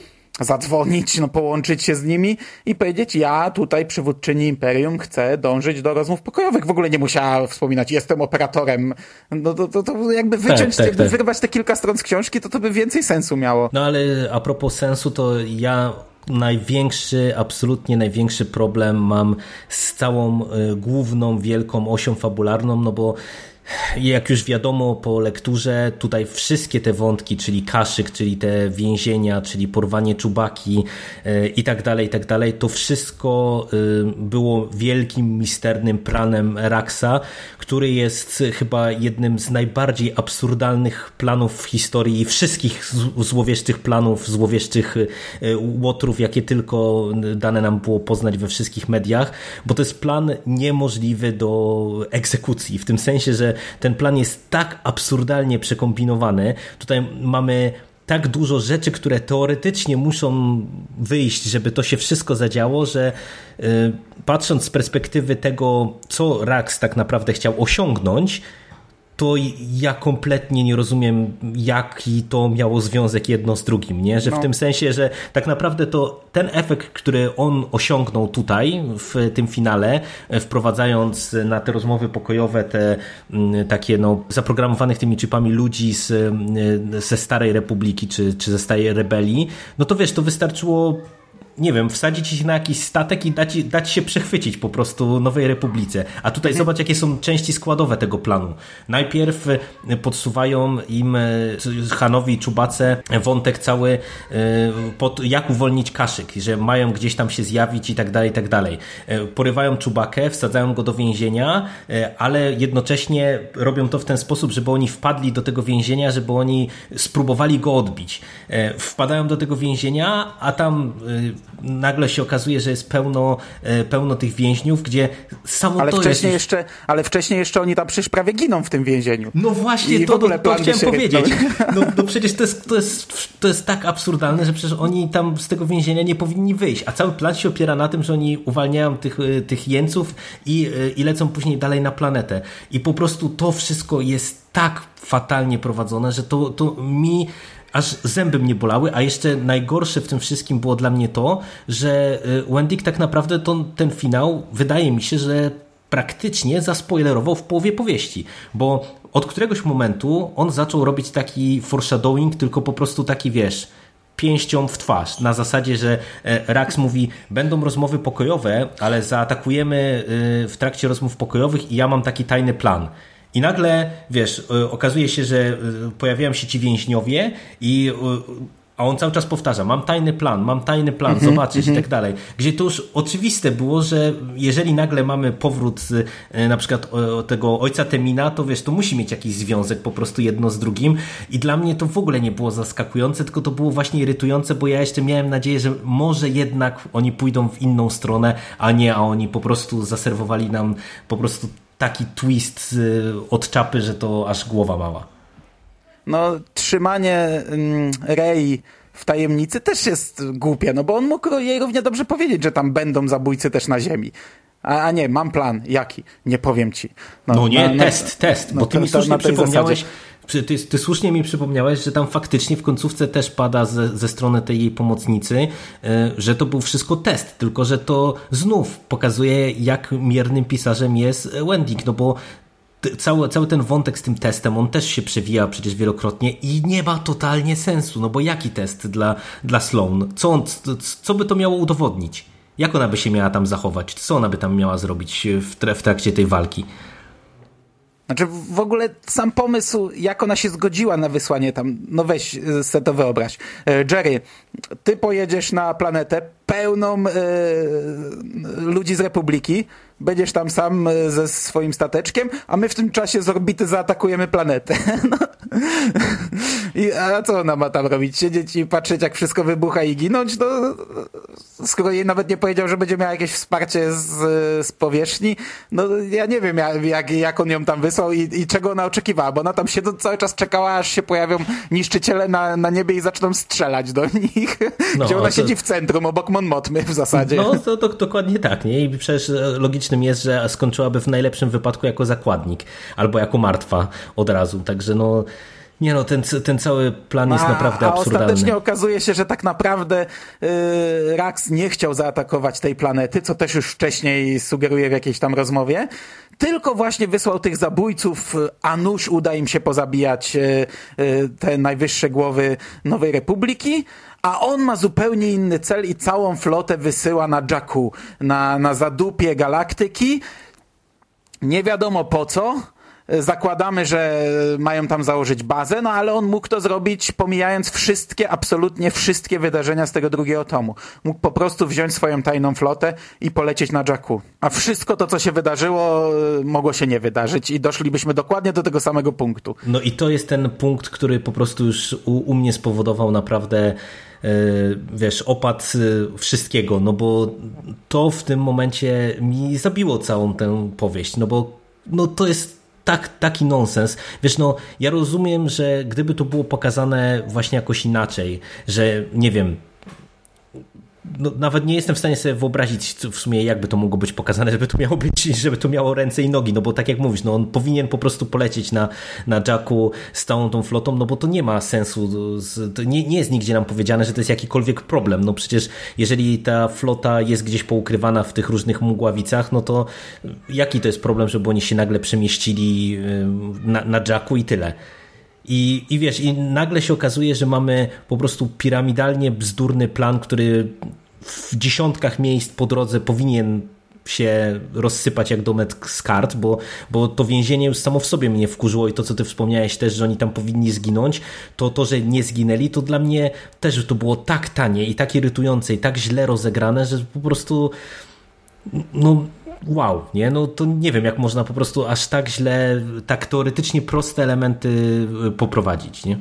zadzwonić, no, połączyć się z nimi i powiedzieć, ja tutaj przywódczyni Imperium chcę dążyć do rozmów pokojowych. W ogóle nie musiała wspominać, jestem operatorem. No to, to, to jakby wyciąć, tak, tak, jakby tak. wyrwać te kilka stron z książki, to to by więcej sensu miało.
No ale a propos sensu, to ja największy, absolutnie największy problem mam z całą y, główną, wielką osią fabularną, no bo jak już wiadomo po lekturze, tutaj wszystkie te wątki, czyli kaszyk, czyli te więzienia, czyli porwanie czubaki e, i tak dalej, i tak dalej, to wszystko e, było wielkim, misternym planem Raxa, który jest chyba jednym z najbardziej absurdalnych planów w historii wszystkich złowieszczych planów, złowieszczych e, łotrów, jakie tylko dane nam było poznać we wszystkich mediach, bo to jest plan niemożliwy do egzekucji, w tym sensie, że ten plan jest tak absurdalnie przekombinowany. Tutaj mamy tak dużo rzeczy, które teoretycznie muszą wyjść, żeby to się wszystko zadziało, że yy, patrząc z perspektywy tego, co Rax tak naprawdę chciał osiągnąć, to ja kompletnie nie rozumiem, jaki to miało związek jedno z drugim, nie? Że no. w tym sensie, że tak naprawdę to ten efekt, który on osiągnął tutaj, w tym finale, wprowadzając na te rozmowy pokojowe te mm, takie, no, zaprogramowanych tymi chipami ludzi z, mm, ze Starej Republiki, czy, czy ze Starej Rebelii, no to wiesz, to wystarczyło nie wiem, wsadzić się na jakiś statek i dać, dać się przechwycić po prostu Nowej Republice. A tutaj mhm. zobacz, jakie są części składowe tego planu. Najpierw e, podsuwają im e, Hanowi i Czubace wątek cały, e, pod, jak uwolnić kaszyk, że mają gdzieś tam się zjawić i tak dalej, i tak dalej. Porywają Czubakę, wsadzają go do więzienia, ale jednocześnie robią to w ten sposób, żeby oni wpadli do tego więzienia, żeby oni spróbowali go odbić. Wpadają do tego więzienia, a tam nagle się okazuje, że jest pełno, e, pełno tych więźniów, gdzie samo
ale
to
wcześniej
jest...
jeszcze, Ale wcześniej jeszcze oni tam przecież prawie giną w tym więzieniu.
No właśnie, I to, to, to chciałem powiedzieć. No, no przecież to jest, to, jest, to jest tak absurdalne, że przecież oni tam z tego więzienia nie powinni wyjść, a cały plan się opiera na tym, że oni uwalniają tych, e, tych jeńców i, e, i lecą później dalej na planetę. I po prostu to wszystko jest tak fatalnie prowadzone, że to, to mi aż zęby mnie bolały, a jeszcze najgorsze w tym wszystkim było dla mnie to, że y, Wendick tak naprawdę to, ten finał, wydaje mi się, że praktycznie zaspoilerował w połowie powieści, bo od któregoś momentu on zaczął robić taki foreshadowing, tylko po prostu taki, wiesz, pięścią w twarz. Na zasadzie, że e, Rax mówi, będą rozmowy pokojowe, ale zaatakujemy y, w trakcie rozmów pokojowych i ja mam taki tajny plan. I nagle, wiesz, y, okazuje się, że y, pojawiają się ci więźniowie i y, a on cały czas powtarza, mam tajny plan, mam tajny plan, mm -hmm, zobaczyć mm -hmm. i tak dalej. Gdzie to już oczywiste było, że jeżeli nagle mamy powrót na przykład tego ojca Temina, to wiesz, to musi mieć jakiś związek po prostu jedno z drugim i dla mnie to w ogóle nie było zaskakujące, tylko to było właśnie irytujące, bo ja jeszcze miałem nadzieję, że może jednak oni pójdą w inną stronę, a nie, a oni po prostu zaserwowali nam po prostu taki twist od czapy, że to aż głowa mała.
No, trzymanie mm, Rei w tajemnicy też jest głupie, no bo on mógł jej równie dobrze powiedzieć, że tam będą zabójcy też na ziemi. A, a nie, mam plan. Jaki? Nie powiem ci.
No, no nie, na, test, test, no, bo ty to, mi słusznie przypomniałeś, Ty, ty, słusznie mi przypomniałeś, że tam faktycznie w końcówce też pada ze, ze strony tej jej pomocnicy, e, że to był wszystko test, tylko że to znów pokazuje, jak miernym pisarzem jest Wending, no bo cały, cały ten wątek z tym testem, on też się przewija przecież wielokrotnie i nie ma totalnie sensu, no bo jaki test dla, dla Sloan? Co, on, co by to miało udowodnić? Jak ona by się miała tam zachować? Co ona by tam miała zrobić w, w trakcie tej walki?
Znaczy w ogóle sam pomysł, jak ona się zgodziła na wysłanie tam, no weź e, se to wyobraź. E, Jerry, ty pojedziesz na planetę pełną e, ludzi z Republiki, będziesz tam sam e, ze swoim stateczkiem, a my w tym czasie z orbity zaatakujemy planetę. No. I, a co ona ma tam robić? Siedzieć i patrzeć, jak wszystko wybucha i ginąć? No, skoro jej nawet nie powiedział, że będzie miała jakieś wsparcie z, z powierzchni, no ja nie wiem, jak, jak on ją tam wysłał i, i czego ona oczekiwała, bo ona tam się cały czas czekała, aż się pojawią niszczyciele na, na niebie i zaczną strzelać do nich. No, Gdzie ona to... siedzi w centrum, obok Mon Motmy w zasadzie.
No, to, to dokładnie tak, nie? I przecież logicznym jest, że skończyłaby w najlepszym wypadku jako zakładnik, albo jako martwa od razu, także no... Nie no, ten, ten cały plan jest a, naprawdę absurdalny.
A ostatecznie okazuje się, że tak naprawdę yy, Rax nie chciał zaatakować tej planety, co też już wcześniej sugeruje w jakiejś tam rozmowie, tylko właśnie wysłał tych zabójców, a nuż uda im się pozabijać yy, te najwyższe głowy Nowej Republiki, a on ma zupełnie inny cel i całą flotę wysyła na Jakku, na, na zadupie galaktyki. Nie wiadomo po co, zakładamy, że mają tam założyć bazę, no ale on mógł to zrobić pomijając wszystkie, absolutnie wszystkie wydarzenia z tego drugiego tomu. Mógł po prostu wziąć swoją tajną flotę i polecieć na Jakku. A wszystko to, co się wydarzyło, mogło się nie wydarzyć i doszlibyśmy dokładnie do tego samego punktu.
No i to jest ten punkt, który po prostu już u, u mnie spowodował naprawdę e, wiesz, opad e, wszystkiego, no bo to w tym momencie mi zabiło całą tę powieść, no bo no to jest tak, taki nonsens. Wiesz, no, ja rozumiem, że gdyby to było pokazane właśnie jakoś inaczej, że nie wiem, no, nawet nie jestem w stanie sobie wyobrazić w sumie jakby to mogło być pokazane, żeby to miało być, żeby to miało ręce i nogi, no bo tak jak mówisz, no on powinien po prostu polecieć na, na Jacku z całą tą flotą, no bo to nie ma sensu, nie, nie jest nigdzie nam powiedziane, że to jest jakikolwiek problem, no przecież jeżeli ta flota jest gdzieś poukrywana w tych różnych mgławicach, no to jaki to jest problem, żeby oni się nagle przemieścili na, na Jacku i tyle. I, I wiesz, i nagle się okazuje, że mamy po prostu piramidalnie bzdurny plan, który w dziesiątkach miejsc po drodze powinien się rozsypać jak domek z kart, bo, bo to więzienie już samo w sobie mnie wkurzyło i to, co ty wspomniałeś też, że oni tam powinni zginąć, to to, że nie zginęli, to dla mnie też to było tak tanie i tak irytujące i tak źle rozegrane, że po prostu no wow, nie? No to nie wiem, jak można po prostu aż tak źle, tak teoretycznie proste elementy y, poprowadzić, nie?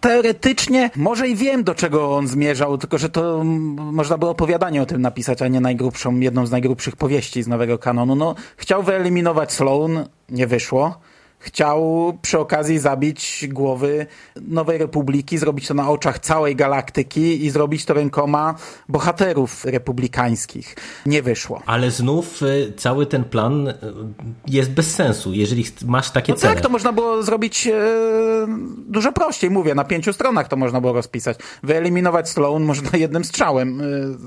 Teoretycznie może i wiem, do czego on zmierzał, tylko że to można było opowiadanie o tym napisać, a nie najgrubszą, jedną z najgrubszych powieści z nowego kanonu. No, chciał wyeliminować Sloan, nie wyszło chciał przy okazji zabić głowy Nowej Republiki, zrobić to na oczach całej galaktyki i zrobić to rękoma bohaterów republikańskich. Nie wyszło.
Ale znów y, cały ten plan y, jest bez sensu, jeżeli masz takie
no
cele.
tak, to można było zrobić e, dużo prościej, mówię, na pięciu stronach to można było rozpisać. Wyeliminować Sloan można jednym strzałem e,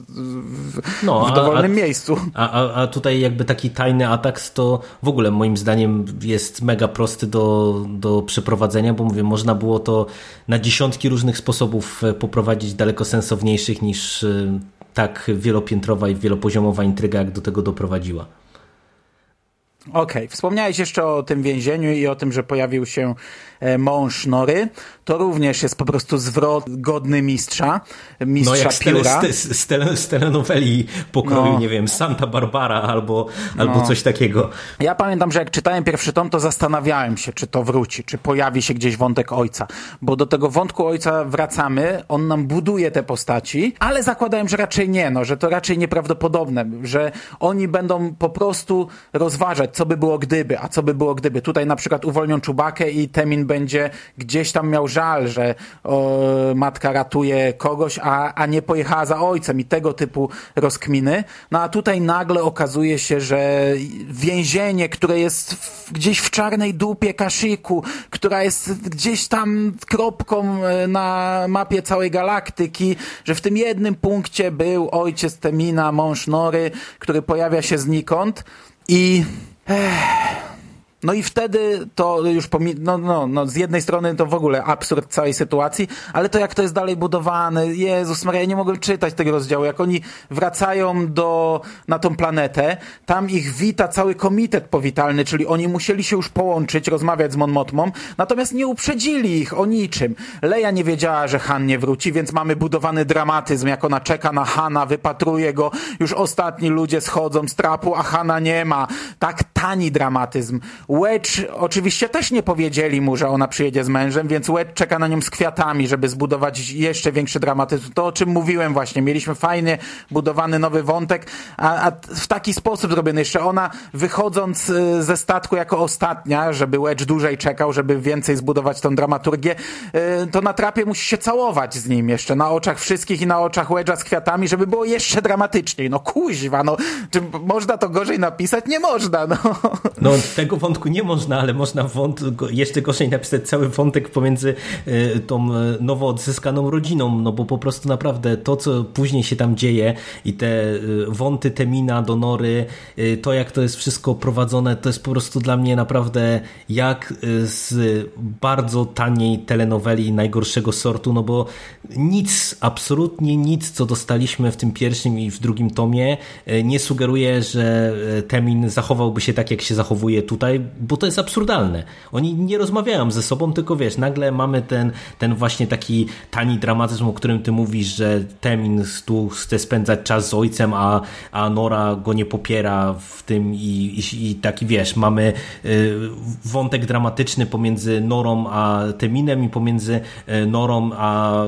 w, no, w dowolnym
a,
miejscu.
A, a, a tutaj jakby taki tajny atak to w ogóle moim zdaniem jest mega prosty do, do przeprowadzenia, bo mówię, można było to na dziesiątki różnych sposobów e, poprowadzić daleko sensowniejszych niż e, tak wielopiętrowa i wielopoziomowa intryga, jak do tego doprowadziła.
Okej, okay. wspomniałeś jeszcze o tym więzieniu i o tym, że pojawił się e, mąż Nory. To również jest po prostu zwrot godny mistrza, mistrza no jak pióra.
Z, telenoweli pokroju, no. nie wiem, Santa Barbara albo, albo no. coś takiego.
Ja pamiętam, że jak czytałem pierwszy tom, to zastanawiałem się, czy to wróci, czy pojawi się gdzieś wątek ojca. Bo do tego wątku ojca wracamy, on nam buduje te postaci, ale zakładałem, że raczej nie, no, że to raczej nieprawdopodobne, że oni będą po prostu rozważać co by było gdyby, a co by było gdyby. Tutaj na przykład uwolnią Czubakę i Temin będzie gdzieś tam miał żal, że o, matka ratuje kogoś, a, a nie pojechała za ojcem i tego typu rozkminy. No a tutaj nagle okazuje się, że więzienie, które jest w, gdzieś w czarnej dupie Kaszyku, która jest gdzieś tam kropką e, na mapie całej galaktyki, że w tym jednym punkcie był ojciec Temina, mąż Nory, który pojawia się znikąd i... 唉。No i wtedy to już no, no, no, z jednej strony to w ogóle absurd całej sytuacji, ale to jak to jest dalej budowane, Jezus Maria, ja nie mogłem czytać tego rozdziału, jak oni wracają do, na tą planetę, tam ich wita cały komitet powitalny, czyli oni musieli się już połączyć, rozmawiać z Mon Motmą, natomiast nie uprzedzili ich o niczym. Leia nie wiedziała, że Han nie wróci, więc mamy budowany dramatyzm, jak ona czeka na Hana, wypatruje go, już ostatni ludzie schodzą z trapu, a Hana nie ma. Tak tani dramatyzm. Wedge oczywiście też nie powiedzieli mu, że ona przyjedzie z mężem, więc Wedge czeka na nią z kwiatami, żeby zbudować jeszcze większy dramatyzm. To, o czym mówiłem właśnie. Mieliśmy fajnie budowany nowy wątek, a, a w taki sposób zrobiony. Jeszcze ona wychodząc y, ze statku jako ostatnia, żeby Wedge dłużej czekał, żeby więcej zbudować tą dramaturgię, y, to na trapie musi się całować z nim jeszcze na oczach wszystkich i na oczach Wedge'a z kwiatami, żeby było jeszcze dramatyczniej. No kuźwa, no. Czy można to gorzej napisać? Nie można, no.
No tego wątku nie można, ale można wąt, jeszcze gorzej napisać cały wątek pomiędzy e, tą e, nowo odzyskaną rodziną, no bo po prostu naprawdę to, co później się tam dzieje i te e, wąty Temina, Donory, to jak to jest wszystko prowadzone, to jest po prostu dla mnie naprawdę jak z bardzo taniej telenoweli najgorszego sortu, no bo nic, absolutnie nic, co dostaliśmy w tym pierwszym i w drugim tomie nie sugeruje, że Temin zachowałby się tak, jak się zachowuje tutaj, bo to jest absurdalne. Oni nie rozmawiają ze sobą, tylko wiesz, nagle mamy ten, ten właśnie taki tani dramatyzm, o którym ty mówisz, że Temin tu chce spędzać czas z ojcem, a, a Nora go nie popiera w tym i, i, i taki wiesz, mamy y, wątek dramatyczny pomiędzy Norą a Teminem i pomiędzy y, Norą a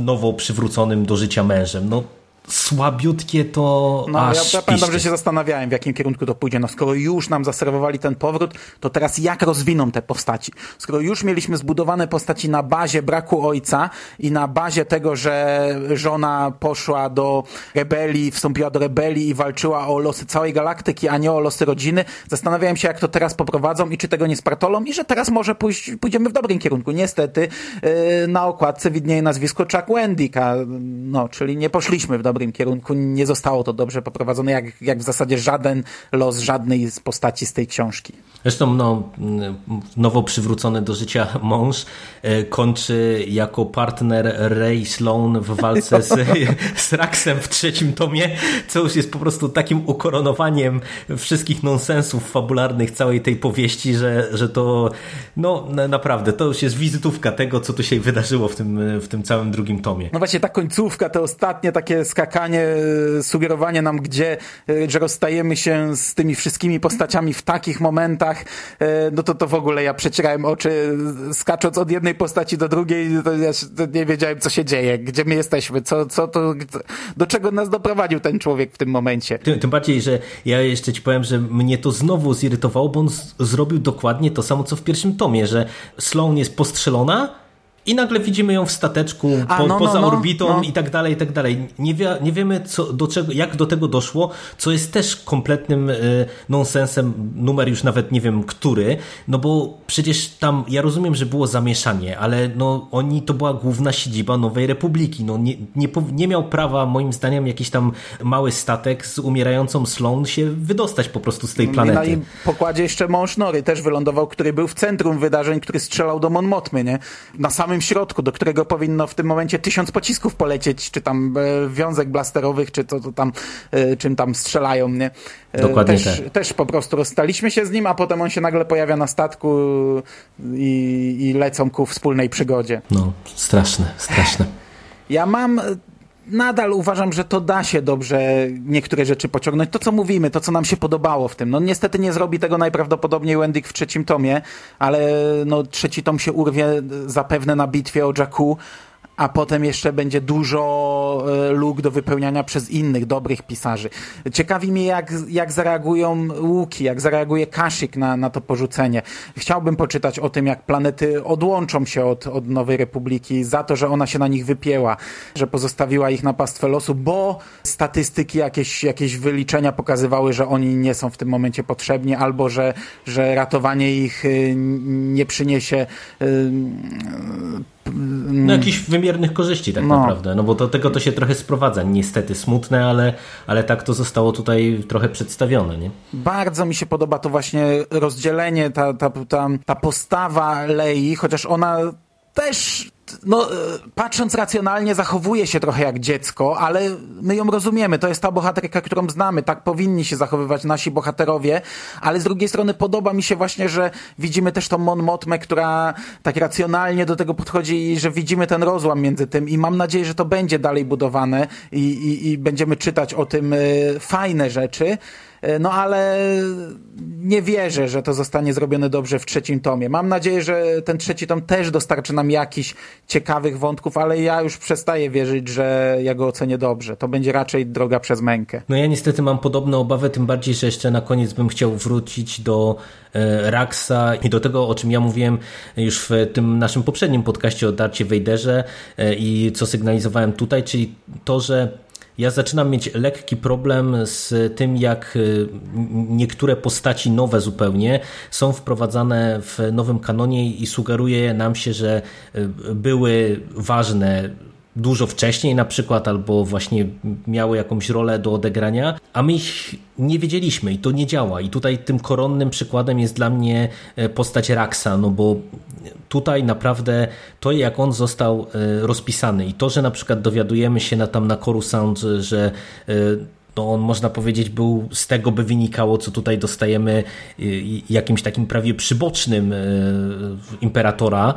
nowo przywróconym do życia mężem. No słabiutkie to
no,
aż
ja, ja pamiętam, że się zastanawiałem, w jakim kierunku to pójdzie. No skoro już nam zaserwowali ten powrót, to teraz jak rozwiną te postaci? Skoro już mieliśmy zbudowane postaci na bazie braku ojca i na bazie tego, że żona poszła do rebelii, wstąpiła do rebelii i walczyła o losy całej galaktyki, a nie o losy rodziny, zastanawiałem się, jak to teraz poprowadzą i czy tego nie spartolą i że teraz może pójść, pójdziemy w dobrym kierunku. Niestety yy, na okładce widnieje nazwisko Chuck Wendick, no, czyli nie poszliśmy w dobrym dobrym kierunku. Nie zostało to dobrze poprowadzone, jak, jak w zasadzie żaden los żadnej z postaci z tej książki.
Zresztą no, nowo przywrócony do życia mąż e, kończy jako partner Ray Sloan w walce z, z Raxem w trzecim tomie, co już jest po prostu takim ukoronowaniem wszystkich nonsensów fabularnych całej tej powieści, że, że to no naprawdę, to już jest wizytówka tego, co tu się wydarzyło w tym, w tym całym drugim tomie.
No właśnie ta końcówka, te ostatnie takie skakanie, sugerowanie nam, gdzie, e, że rozstajemy się z tymi wszystkimi postaciami w takich momentach, E, no to to w ogóle ja przecierałem oczy, skacząc od jednej postaci do drugiej, to ja nie wiedziałem, co się dzieje, gdzie my jesteśmy, co, co to, do czego nas doprowadził ten człowiek w tym momencie.
Tym, tym bardziej, że ja jeszcze ci powiem, że mnie to znowu zirytowało, bo on zrobił dokładnie to samo, co w pierwszym tomie, że Sloan jest postrzelona, i nagle widzimy ją w stateczku A, po, no, poza no, no, orbitą no. i tak dalej, i tak dalej. Nie, wie, nie wiemy, co, do czego, jak do tego doszło, co jest też kompletnym y, nonsensem, numer już nawet nie wiem który, no bo przecież tam, ja rozumiem, że było zamieszanie, ale no oni, to była główna siedziba Nowej Republiki, no nie, nie, nie miał prawa, moim zdaniem, jakiś tam mały statek z umierającą Sloan się wydostać po prostu z tej planety.
No na pokładzie jeszcze mąż Nory też wylądował, który był w centrum wydarzeń, który strzelał do Mon Motmy, nie? Na samym samym środku, do którego powinno w tym momencie tysiąc pocisków polecieć, czy tam e, wiązek blasterowych, czy to, to tam, e, czym tam strzelają, nie?
E, Dokładnie
też,
tak.
też po prostu rozstaliśmy się z nim, a potem on się nagle pojawia na statku i, i lecą ku wspólnej przygodzie.
No, straszne, straszne.
Ja mam nadal uważam, że to da się dobrze niektóre rzeczy pociągnąć. To, co mówimy, to, co nam się podobało w tym. No niestety nie zrobi tego najprawdopodobniej Wendick w trzecim tomie, ale no trzeci tom się urwie zapewne na bitwie o Jakku, a potem jeszcze będzie dużo e, luk do wypełniania przez innych dobrych pisarzy. Ciekawi mnie, jak, jak zareagują Łuki, jak zareaguje Kashyyyk na, na to porzucenie. Chciałbym poczytać o tym, jak planety odłączą się od, od Nowej Republiki za to, że ona się na nich wypięła, że pozostawiła ich na pastwę losu, bo statystyki, jakieś, jakieś wyliczenia pokazywały, że oni nie są w tym momencie potrzebni, albo że, że ratowanie ich y, nie przyniesie y,
no jakichś wymiernych korzyści tak no. naprawdę, no bo do tego to się trochę sprowadza, niestety smutne, ale, ale tak to zostało tutaj trochę przedstawione, nie?
Bardzo mi się podoba to właśnie rozdzielenie, ta, ta, ta, ta postawa Lei, chociaż ona też no, e, patrząc racjonalnie, zachowuje się trochę jak dziecko, ale my ją rozumiemy. To jest ta bohaterka, którą znamy. Tak powinni się zachowywać nasi bohaterowie, ale z drugiej strony podoba mi się właśnie, że widzimy też tą Mon Motmę, która tak racjonalnie do tego podchodzi i że widzimy ten rozłam między tym i mam nadzieję, że to będzie dalej budowane i, i, i będziemy czytać o tym y, fajne rzeczy. E, no ale nie wierzę, że to zostanie zrobione dobrze w trzecim tomie. Mam nadzieję, że ten trzeci tom też dostarczy nam jakichś ciekawych wątków, ale ja już przestaję wierzyć, że ja go ocenię dobrze. To będzie raczej droga przez mękę.
No ja niestety mam podobne obawy, tym bardziej, że jeszcze na koniec bym chciał wrócić do e, Raxa i do tego, o czym ja mówiłem już w tym naszym poprzednim podcaście o Darcie Wejderze e, i co sygnalizowałem tutaj, czyli to, że ja zaczynam mieć lekki problem z tym, jak y, niektóre postaci nowe zupełnie są wprowadzane w nowym kanonie i sugeruje nam się, że y, były ważne dużo wcześniej na przykład, albo właśnie miały jakąś rolę do odegrania, a my ich nie wiedzieliśmy i to nie działa. I tutaj tym koronnym przykładem jest dla mnie e, postać Raxa, no bo tutaj naprawdę to, jak on został e, rozpisany i to, że na przykład dowiadujemy się na, tam na Coruscant, że e, no on można powiedzieć był z tego by wynikało, co tutaj dostajemy jakimś takim prawie przybocznym imperatora,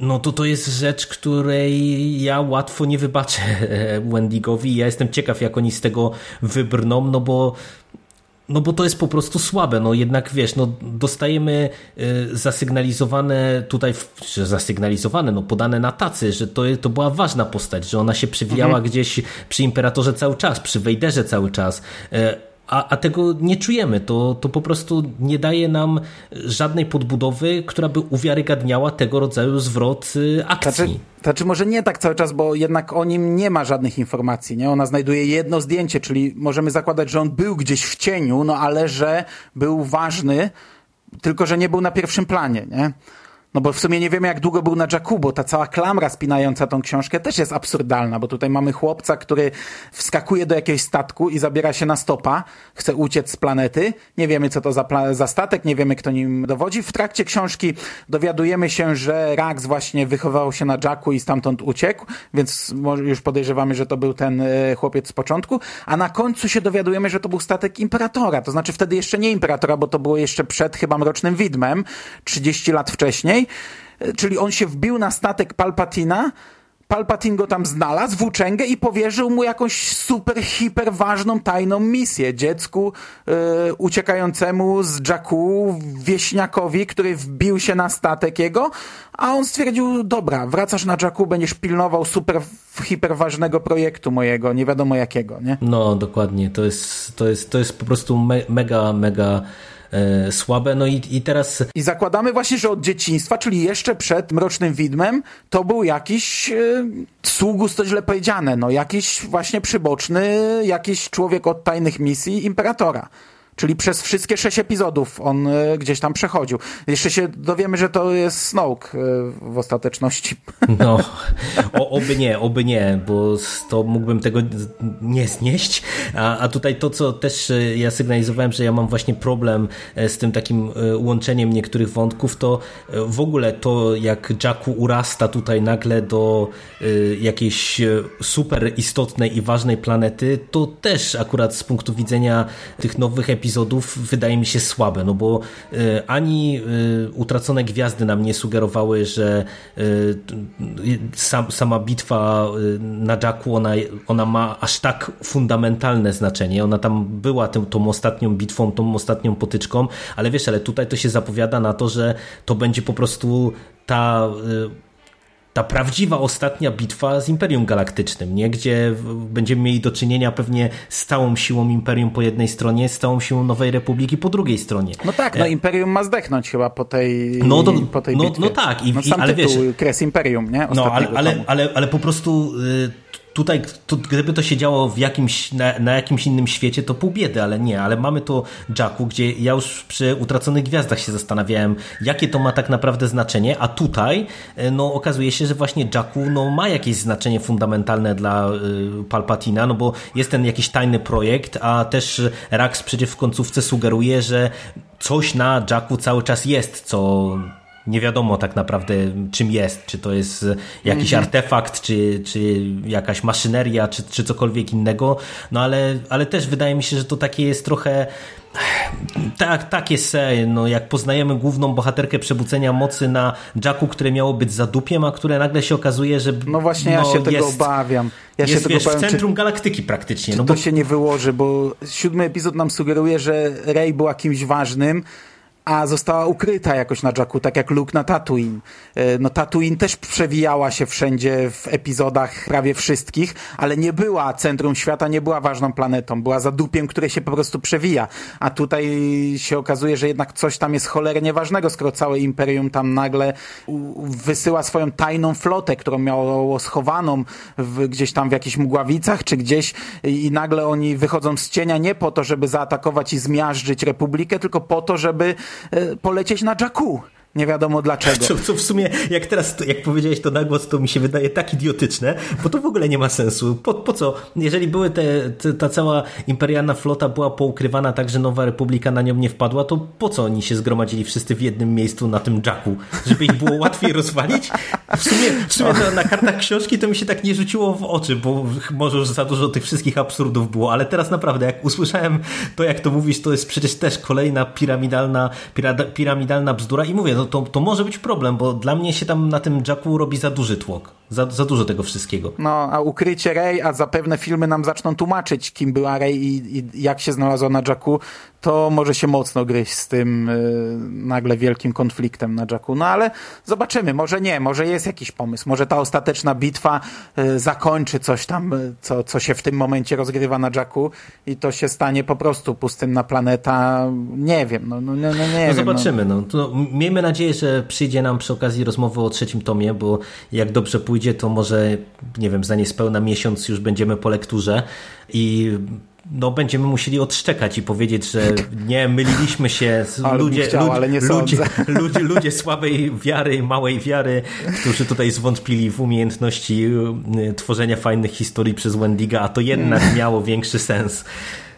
no to to jest rzecz, której ja łatwo nie wybaczę Wendigowi. Ja jestem ciekaw, jak oni z tego wybrną, no bo no bo to jest po prostu słabe, no jednak wiesz, no dostajemy y, zasygnalizowane tutaj, że zasygnalizowane, no podane na tacy, że to, to była ważna postać, że ona się przewijała mhm. gdzieś przy Imperatorze cały czas, przy Wejderze cały czas, y, a, a tego nie czujemy. To, to po prostu nie daje nam żadnej podbudowy, która by uwiarygadniała tego rodzaju zwrot y, akcji.
Znaczy, znaczy może nie tak cały czas, bo jednak o nim nie ma żadnych informacji. Nie? Ona znajduje jedno zdjęcie, czyli możemy zakładać, że on był gdzieś w cieniu, no ale że był ważny, tylko że nie był na pierwszym planie. Nie? No bo w sumie nie wiemy, jak długo był na Jacku, bo ta cała klamra spinająca tą książkę też jest absurdalna, bo tutaj mamy chłopca, który wskakuje do jakiegoś statku i zabiera się na stopa, chce uciec z planety. Nie wiemy, co to za, za statek, nie wiemy, kto nim dowodzi. W trakcie książki dowiadujemy się, że Rax właśnie wychował się na Jacku i stamtąd uciekł, więc już podejrzewamy, że to był ten e, chłopiec z początku. A na końcu się dowiadujemy, że to był statek Imperatora, to znaczy wtedy jeszcze nie Imperatora, bo to było jeszcze przed chyba Mrocznym Widmem, 30 lat wcześniej czyli on się wbił na statek Palpatina, Palpatine go tam znalazł, włóczęgę i powierzył mu jakąś super, hiper ważną, tajną misję. Dziecku yy, uciekającemu z Jakku, wieśniakowi, który wbił się na statek jego, a on stwierdził, dobra, wracasz na Jakku, będziesz pilnował super, hiper ważnego projektu mojego, nie wiadomo jakiego, nie?
No, dokładnie. To jest, to jest, to jest po prostu me mega, mega e, słabe. No i, i teraz.
I zakładamy właśnie, że od dzieciństwa, czyli jeszcze przed Mrocznym Widmem, to był jakiś e, sługus, to źle powiedziane, no jakiś właśnie przyboczny, jakiś człowiek od tajnych misji imperatora. Czyli przez wszystkie sześć epizodów on e, gdzieś tam przechodził. Jeszcze się dowiemy, że to jest Snoke e, w ostateczności.
No, o, oby nie, oby nie, bo to mógłbym tego nie znieść. A, a tutaj to, co też e, ja sygnalizowałem, że ja mam właśnie problem z tym takim łączeniem niektórych wątków, to w ogóle to, jak Jacku urasta tutaj nagle do jakiejś super istotnej i ważnej planety, to też akurat z punktu widzenia tych nowych epizodów epizodów wydaje mi się słabe, no bo e, ani e, Utracone Gwiazdy nam nie sugerowały, że e, sama bitwa na Jacku, ona, ona ma aż tak fundamentalne znaczenie. Ona tam była tą, tą ostatnią bitwą, tą ostatnią potyczką, ale wiesz, ale tutaj to się zapowiada na to, że to będzie po prostu ta ta prawdziwa ostatnia bitwa z Imperium Galaktycznym, nie? gdzie będziemy mieli do czynienia pewnie z całą siłą Imperium po jednej stronie, z całą siłą Nowej Republiki po drugiej stronie.
No tak, no e, Imperium ma zdechnąć chyba po tej,
no, do,
po tej
no,
bitwie.
No tak, i,
no, sam
ale
tytuł,
wiesz,
Kres Imperium, nie?
no ale, ale, ale, ale po prostu... Y tutaj, tu, gdyby to się działo w jakimś, na, na, jakimś innym świecie, to pół biedy, ale nie, ale mamy to Jacku, gdzie ja już przy Utraconych Gwiazdach się zastanawiałem, jakie to ma tak naprawdę znaczenie, a tutaj e, no, okazuje się, że właśnie Jacku no, ma jakieś znaczenie fundamentalne dla y, Palpatina, no bo jest ten jakiś tajny projekt, a też Rax przecież w końcówce sugeruje, że coś na Jacku cały czas jest, co nie wiadomo tak naprawdę czym jest, czy to jest jakiś mhm. artefakt, czy, czy jakaś maszyneria, czy, czy cokolwiek innego, no ale, ale też wydaje mi się, że to takie jest trochę tak, takie se, no jak poznajemy główną bohaterkę przebudzenia mocy na Jacku, które miało być zadupiem, a które nagle się okazuje, że
No właśnie, ja
no,
się tego obawiam. Ja
jest,
się tego
wiesz,
obawiam,
w centrum
czy,
galaktyki praktycznie.
Czy
no
to
bo...
się nie wyłoży, bo siódmy epizod nam sugeruje, że Rey była kimś ważnym, a została ukryta jakoś na Jacku, tak jak Luke na Tatooine. E, no Tatooine też przewijała się wszędzie w epizodach prawie wszystkich, ale nie była centrum świata, nie była ważną planetą, była zadupiem, które się po prostu przewija. A tutaj się okazuje, że jednak coś tam jest cholernie ważnego, skoro całe Imperium tam nagle wysyła swoją tajną flotę, którą miało schowaną w, gdzieś tam w jakichś mgławicach, czy gdzieś i nagle oni wychodzą z cienia nie po to, żeby zaatakować i zmiażdżyć Republikę, tylko po to, żeby polecieć na Jakku. Nie wiadomo dlaczego.
Co, co w sumie, jak teraz, jak powiedziałeś to na głos, to mi się wydaje tak idiotyczne, bo to w ogóle nie ma sensu. Po, po co? Jeżeli były te, te, ta cała imperialna flota była poukrywana tak, że Nowa Republika na nią nie wpadła, to po co oni się zgromadzili wszyscy w jednym miejscu na tym Jacku? Żeby ich było łatwiej rozwalić? W sumie, w sumie na, na kartach książki to mi się tak nie rzuciło w oczy, bo może już za dużo tych wszystkich absurdów było, ale teraz naprawdę, jak usłyszałem to, jak to mówisz, to jest przecież też kolejna piramidalna, piramidalna bzdura i mówię, no to, to może być problem, bo dla mnie się tam na tym Jacku robi za duży tłok. Za, za dużo tego wszystkiego.
No, a ukrycie Rey, a zapewne filmy nam zaczną tłumaczyć, kim była Rey i, i jak się znalazła na Jacku, to może się mocno gryźć z tym y, nagle wielkim konfliktem na Jacku. No ale zobaczymy, może nie, może jest jakiś pomysł, może ta ostateczna bitwa y, zakończy coś tam, y, co, co się w tym momencie rozgrywa na Jacku i to się stanie po prostu pustynna planeta, nie wiem, no, no, no, no nie no wiem.
Zobaczymy, no. no. miejmy nadzieję, że przyjdzie nam przy okazji rozmowy o trzecim tomie, bo jak dobrze pójdzie, to może, nie wiem, za niespełna miesiąc już będziemy po lekturze i no, będziemy musieli odszczekać i powiedzieć, że nie, myliliśmy się.
ludzie, chciał, ale nie
ludzie, ludzie, ludzie słabej wiary, małej wiary, którzy tutaj zwątpili w umiejętności y, tworzenia fajnych historii przez Wendiga, a to jednak miało większy sens.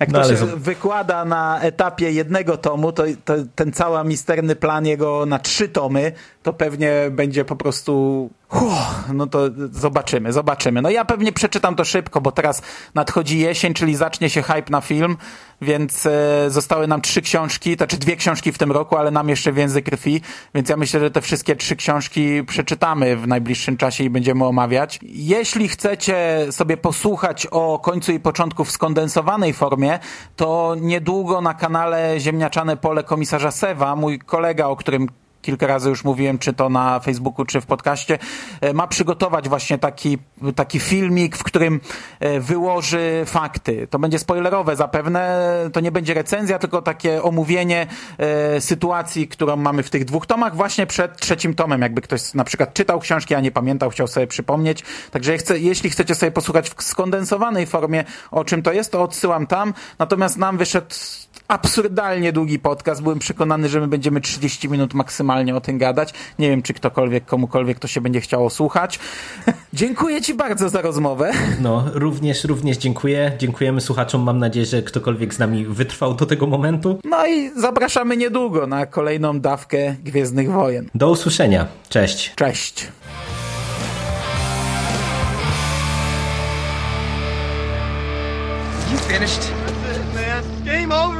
Jak no, to się wykłada na etapie jednego tomu, to, to, ten cały misterny plan jego na trzy tomy, to pewnie będzie po prostu Uff, no to zobaczymy, zobaczymy. No ja pewnie przeczytam to szybko, bo teraz nadchodzi jesień, czyli zacznie się hype na film, więc e, zostały nam trzy książki, to czy dwie książki w tym roku, ale nam jeszcze więzy krwi, więc ja myślę, że te wszystkie trzy książki przeczytamy w najbliższym czasie i będziemy omawiać. Jeśli chcecie sobie posłuchać o końcu i początku w skondensowanej formie, to niedługo na kanale Ziemniaczane Pole Komisarza Sewa, mój kolega, o którym kilka razy już mówiłem, czy to na Facebooku, czy w podcaście, e, ma przygotować właśnie taki, taki filmik, w którym e, wyłoży fakty. To będzie spoilerowe zapewne, to nie będzie recenzja, tylko takie omówienie e, sytuacji, którą mamy w tych dwóch tomach, właśnie przed trzecim tomem, jakby ktoś na przykład czytał książki, a nie pamiętał, chciał sobie przypomnieć. Także jeśli chcecie sobie posłuchać w skondensowanej formie, o czym to jest, to odsyłam tam. Natomiast nam wyszedł absurdalnie długi podcast. Byłem przekonany, że my będziemy 30 minut maksymalnie o tym gadać. Nie wiem, czy ktokolwiek, komukolwiek to się będzie chciało słuchać. dziękuję Ci bardzo za rozmowę.
No, również, również dziękuję. Dziękujemy słuchaczom. Mam nadzieję, że ktokolwiek z nami wytrwał do tego momentu.
No i zapraszamy niedługo na kolejną dawkę Gwiezdnych Wojen.
Do usłyszenia. Cześć.
Cześć. You finished? game over, man. It's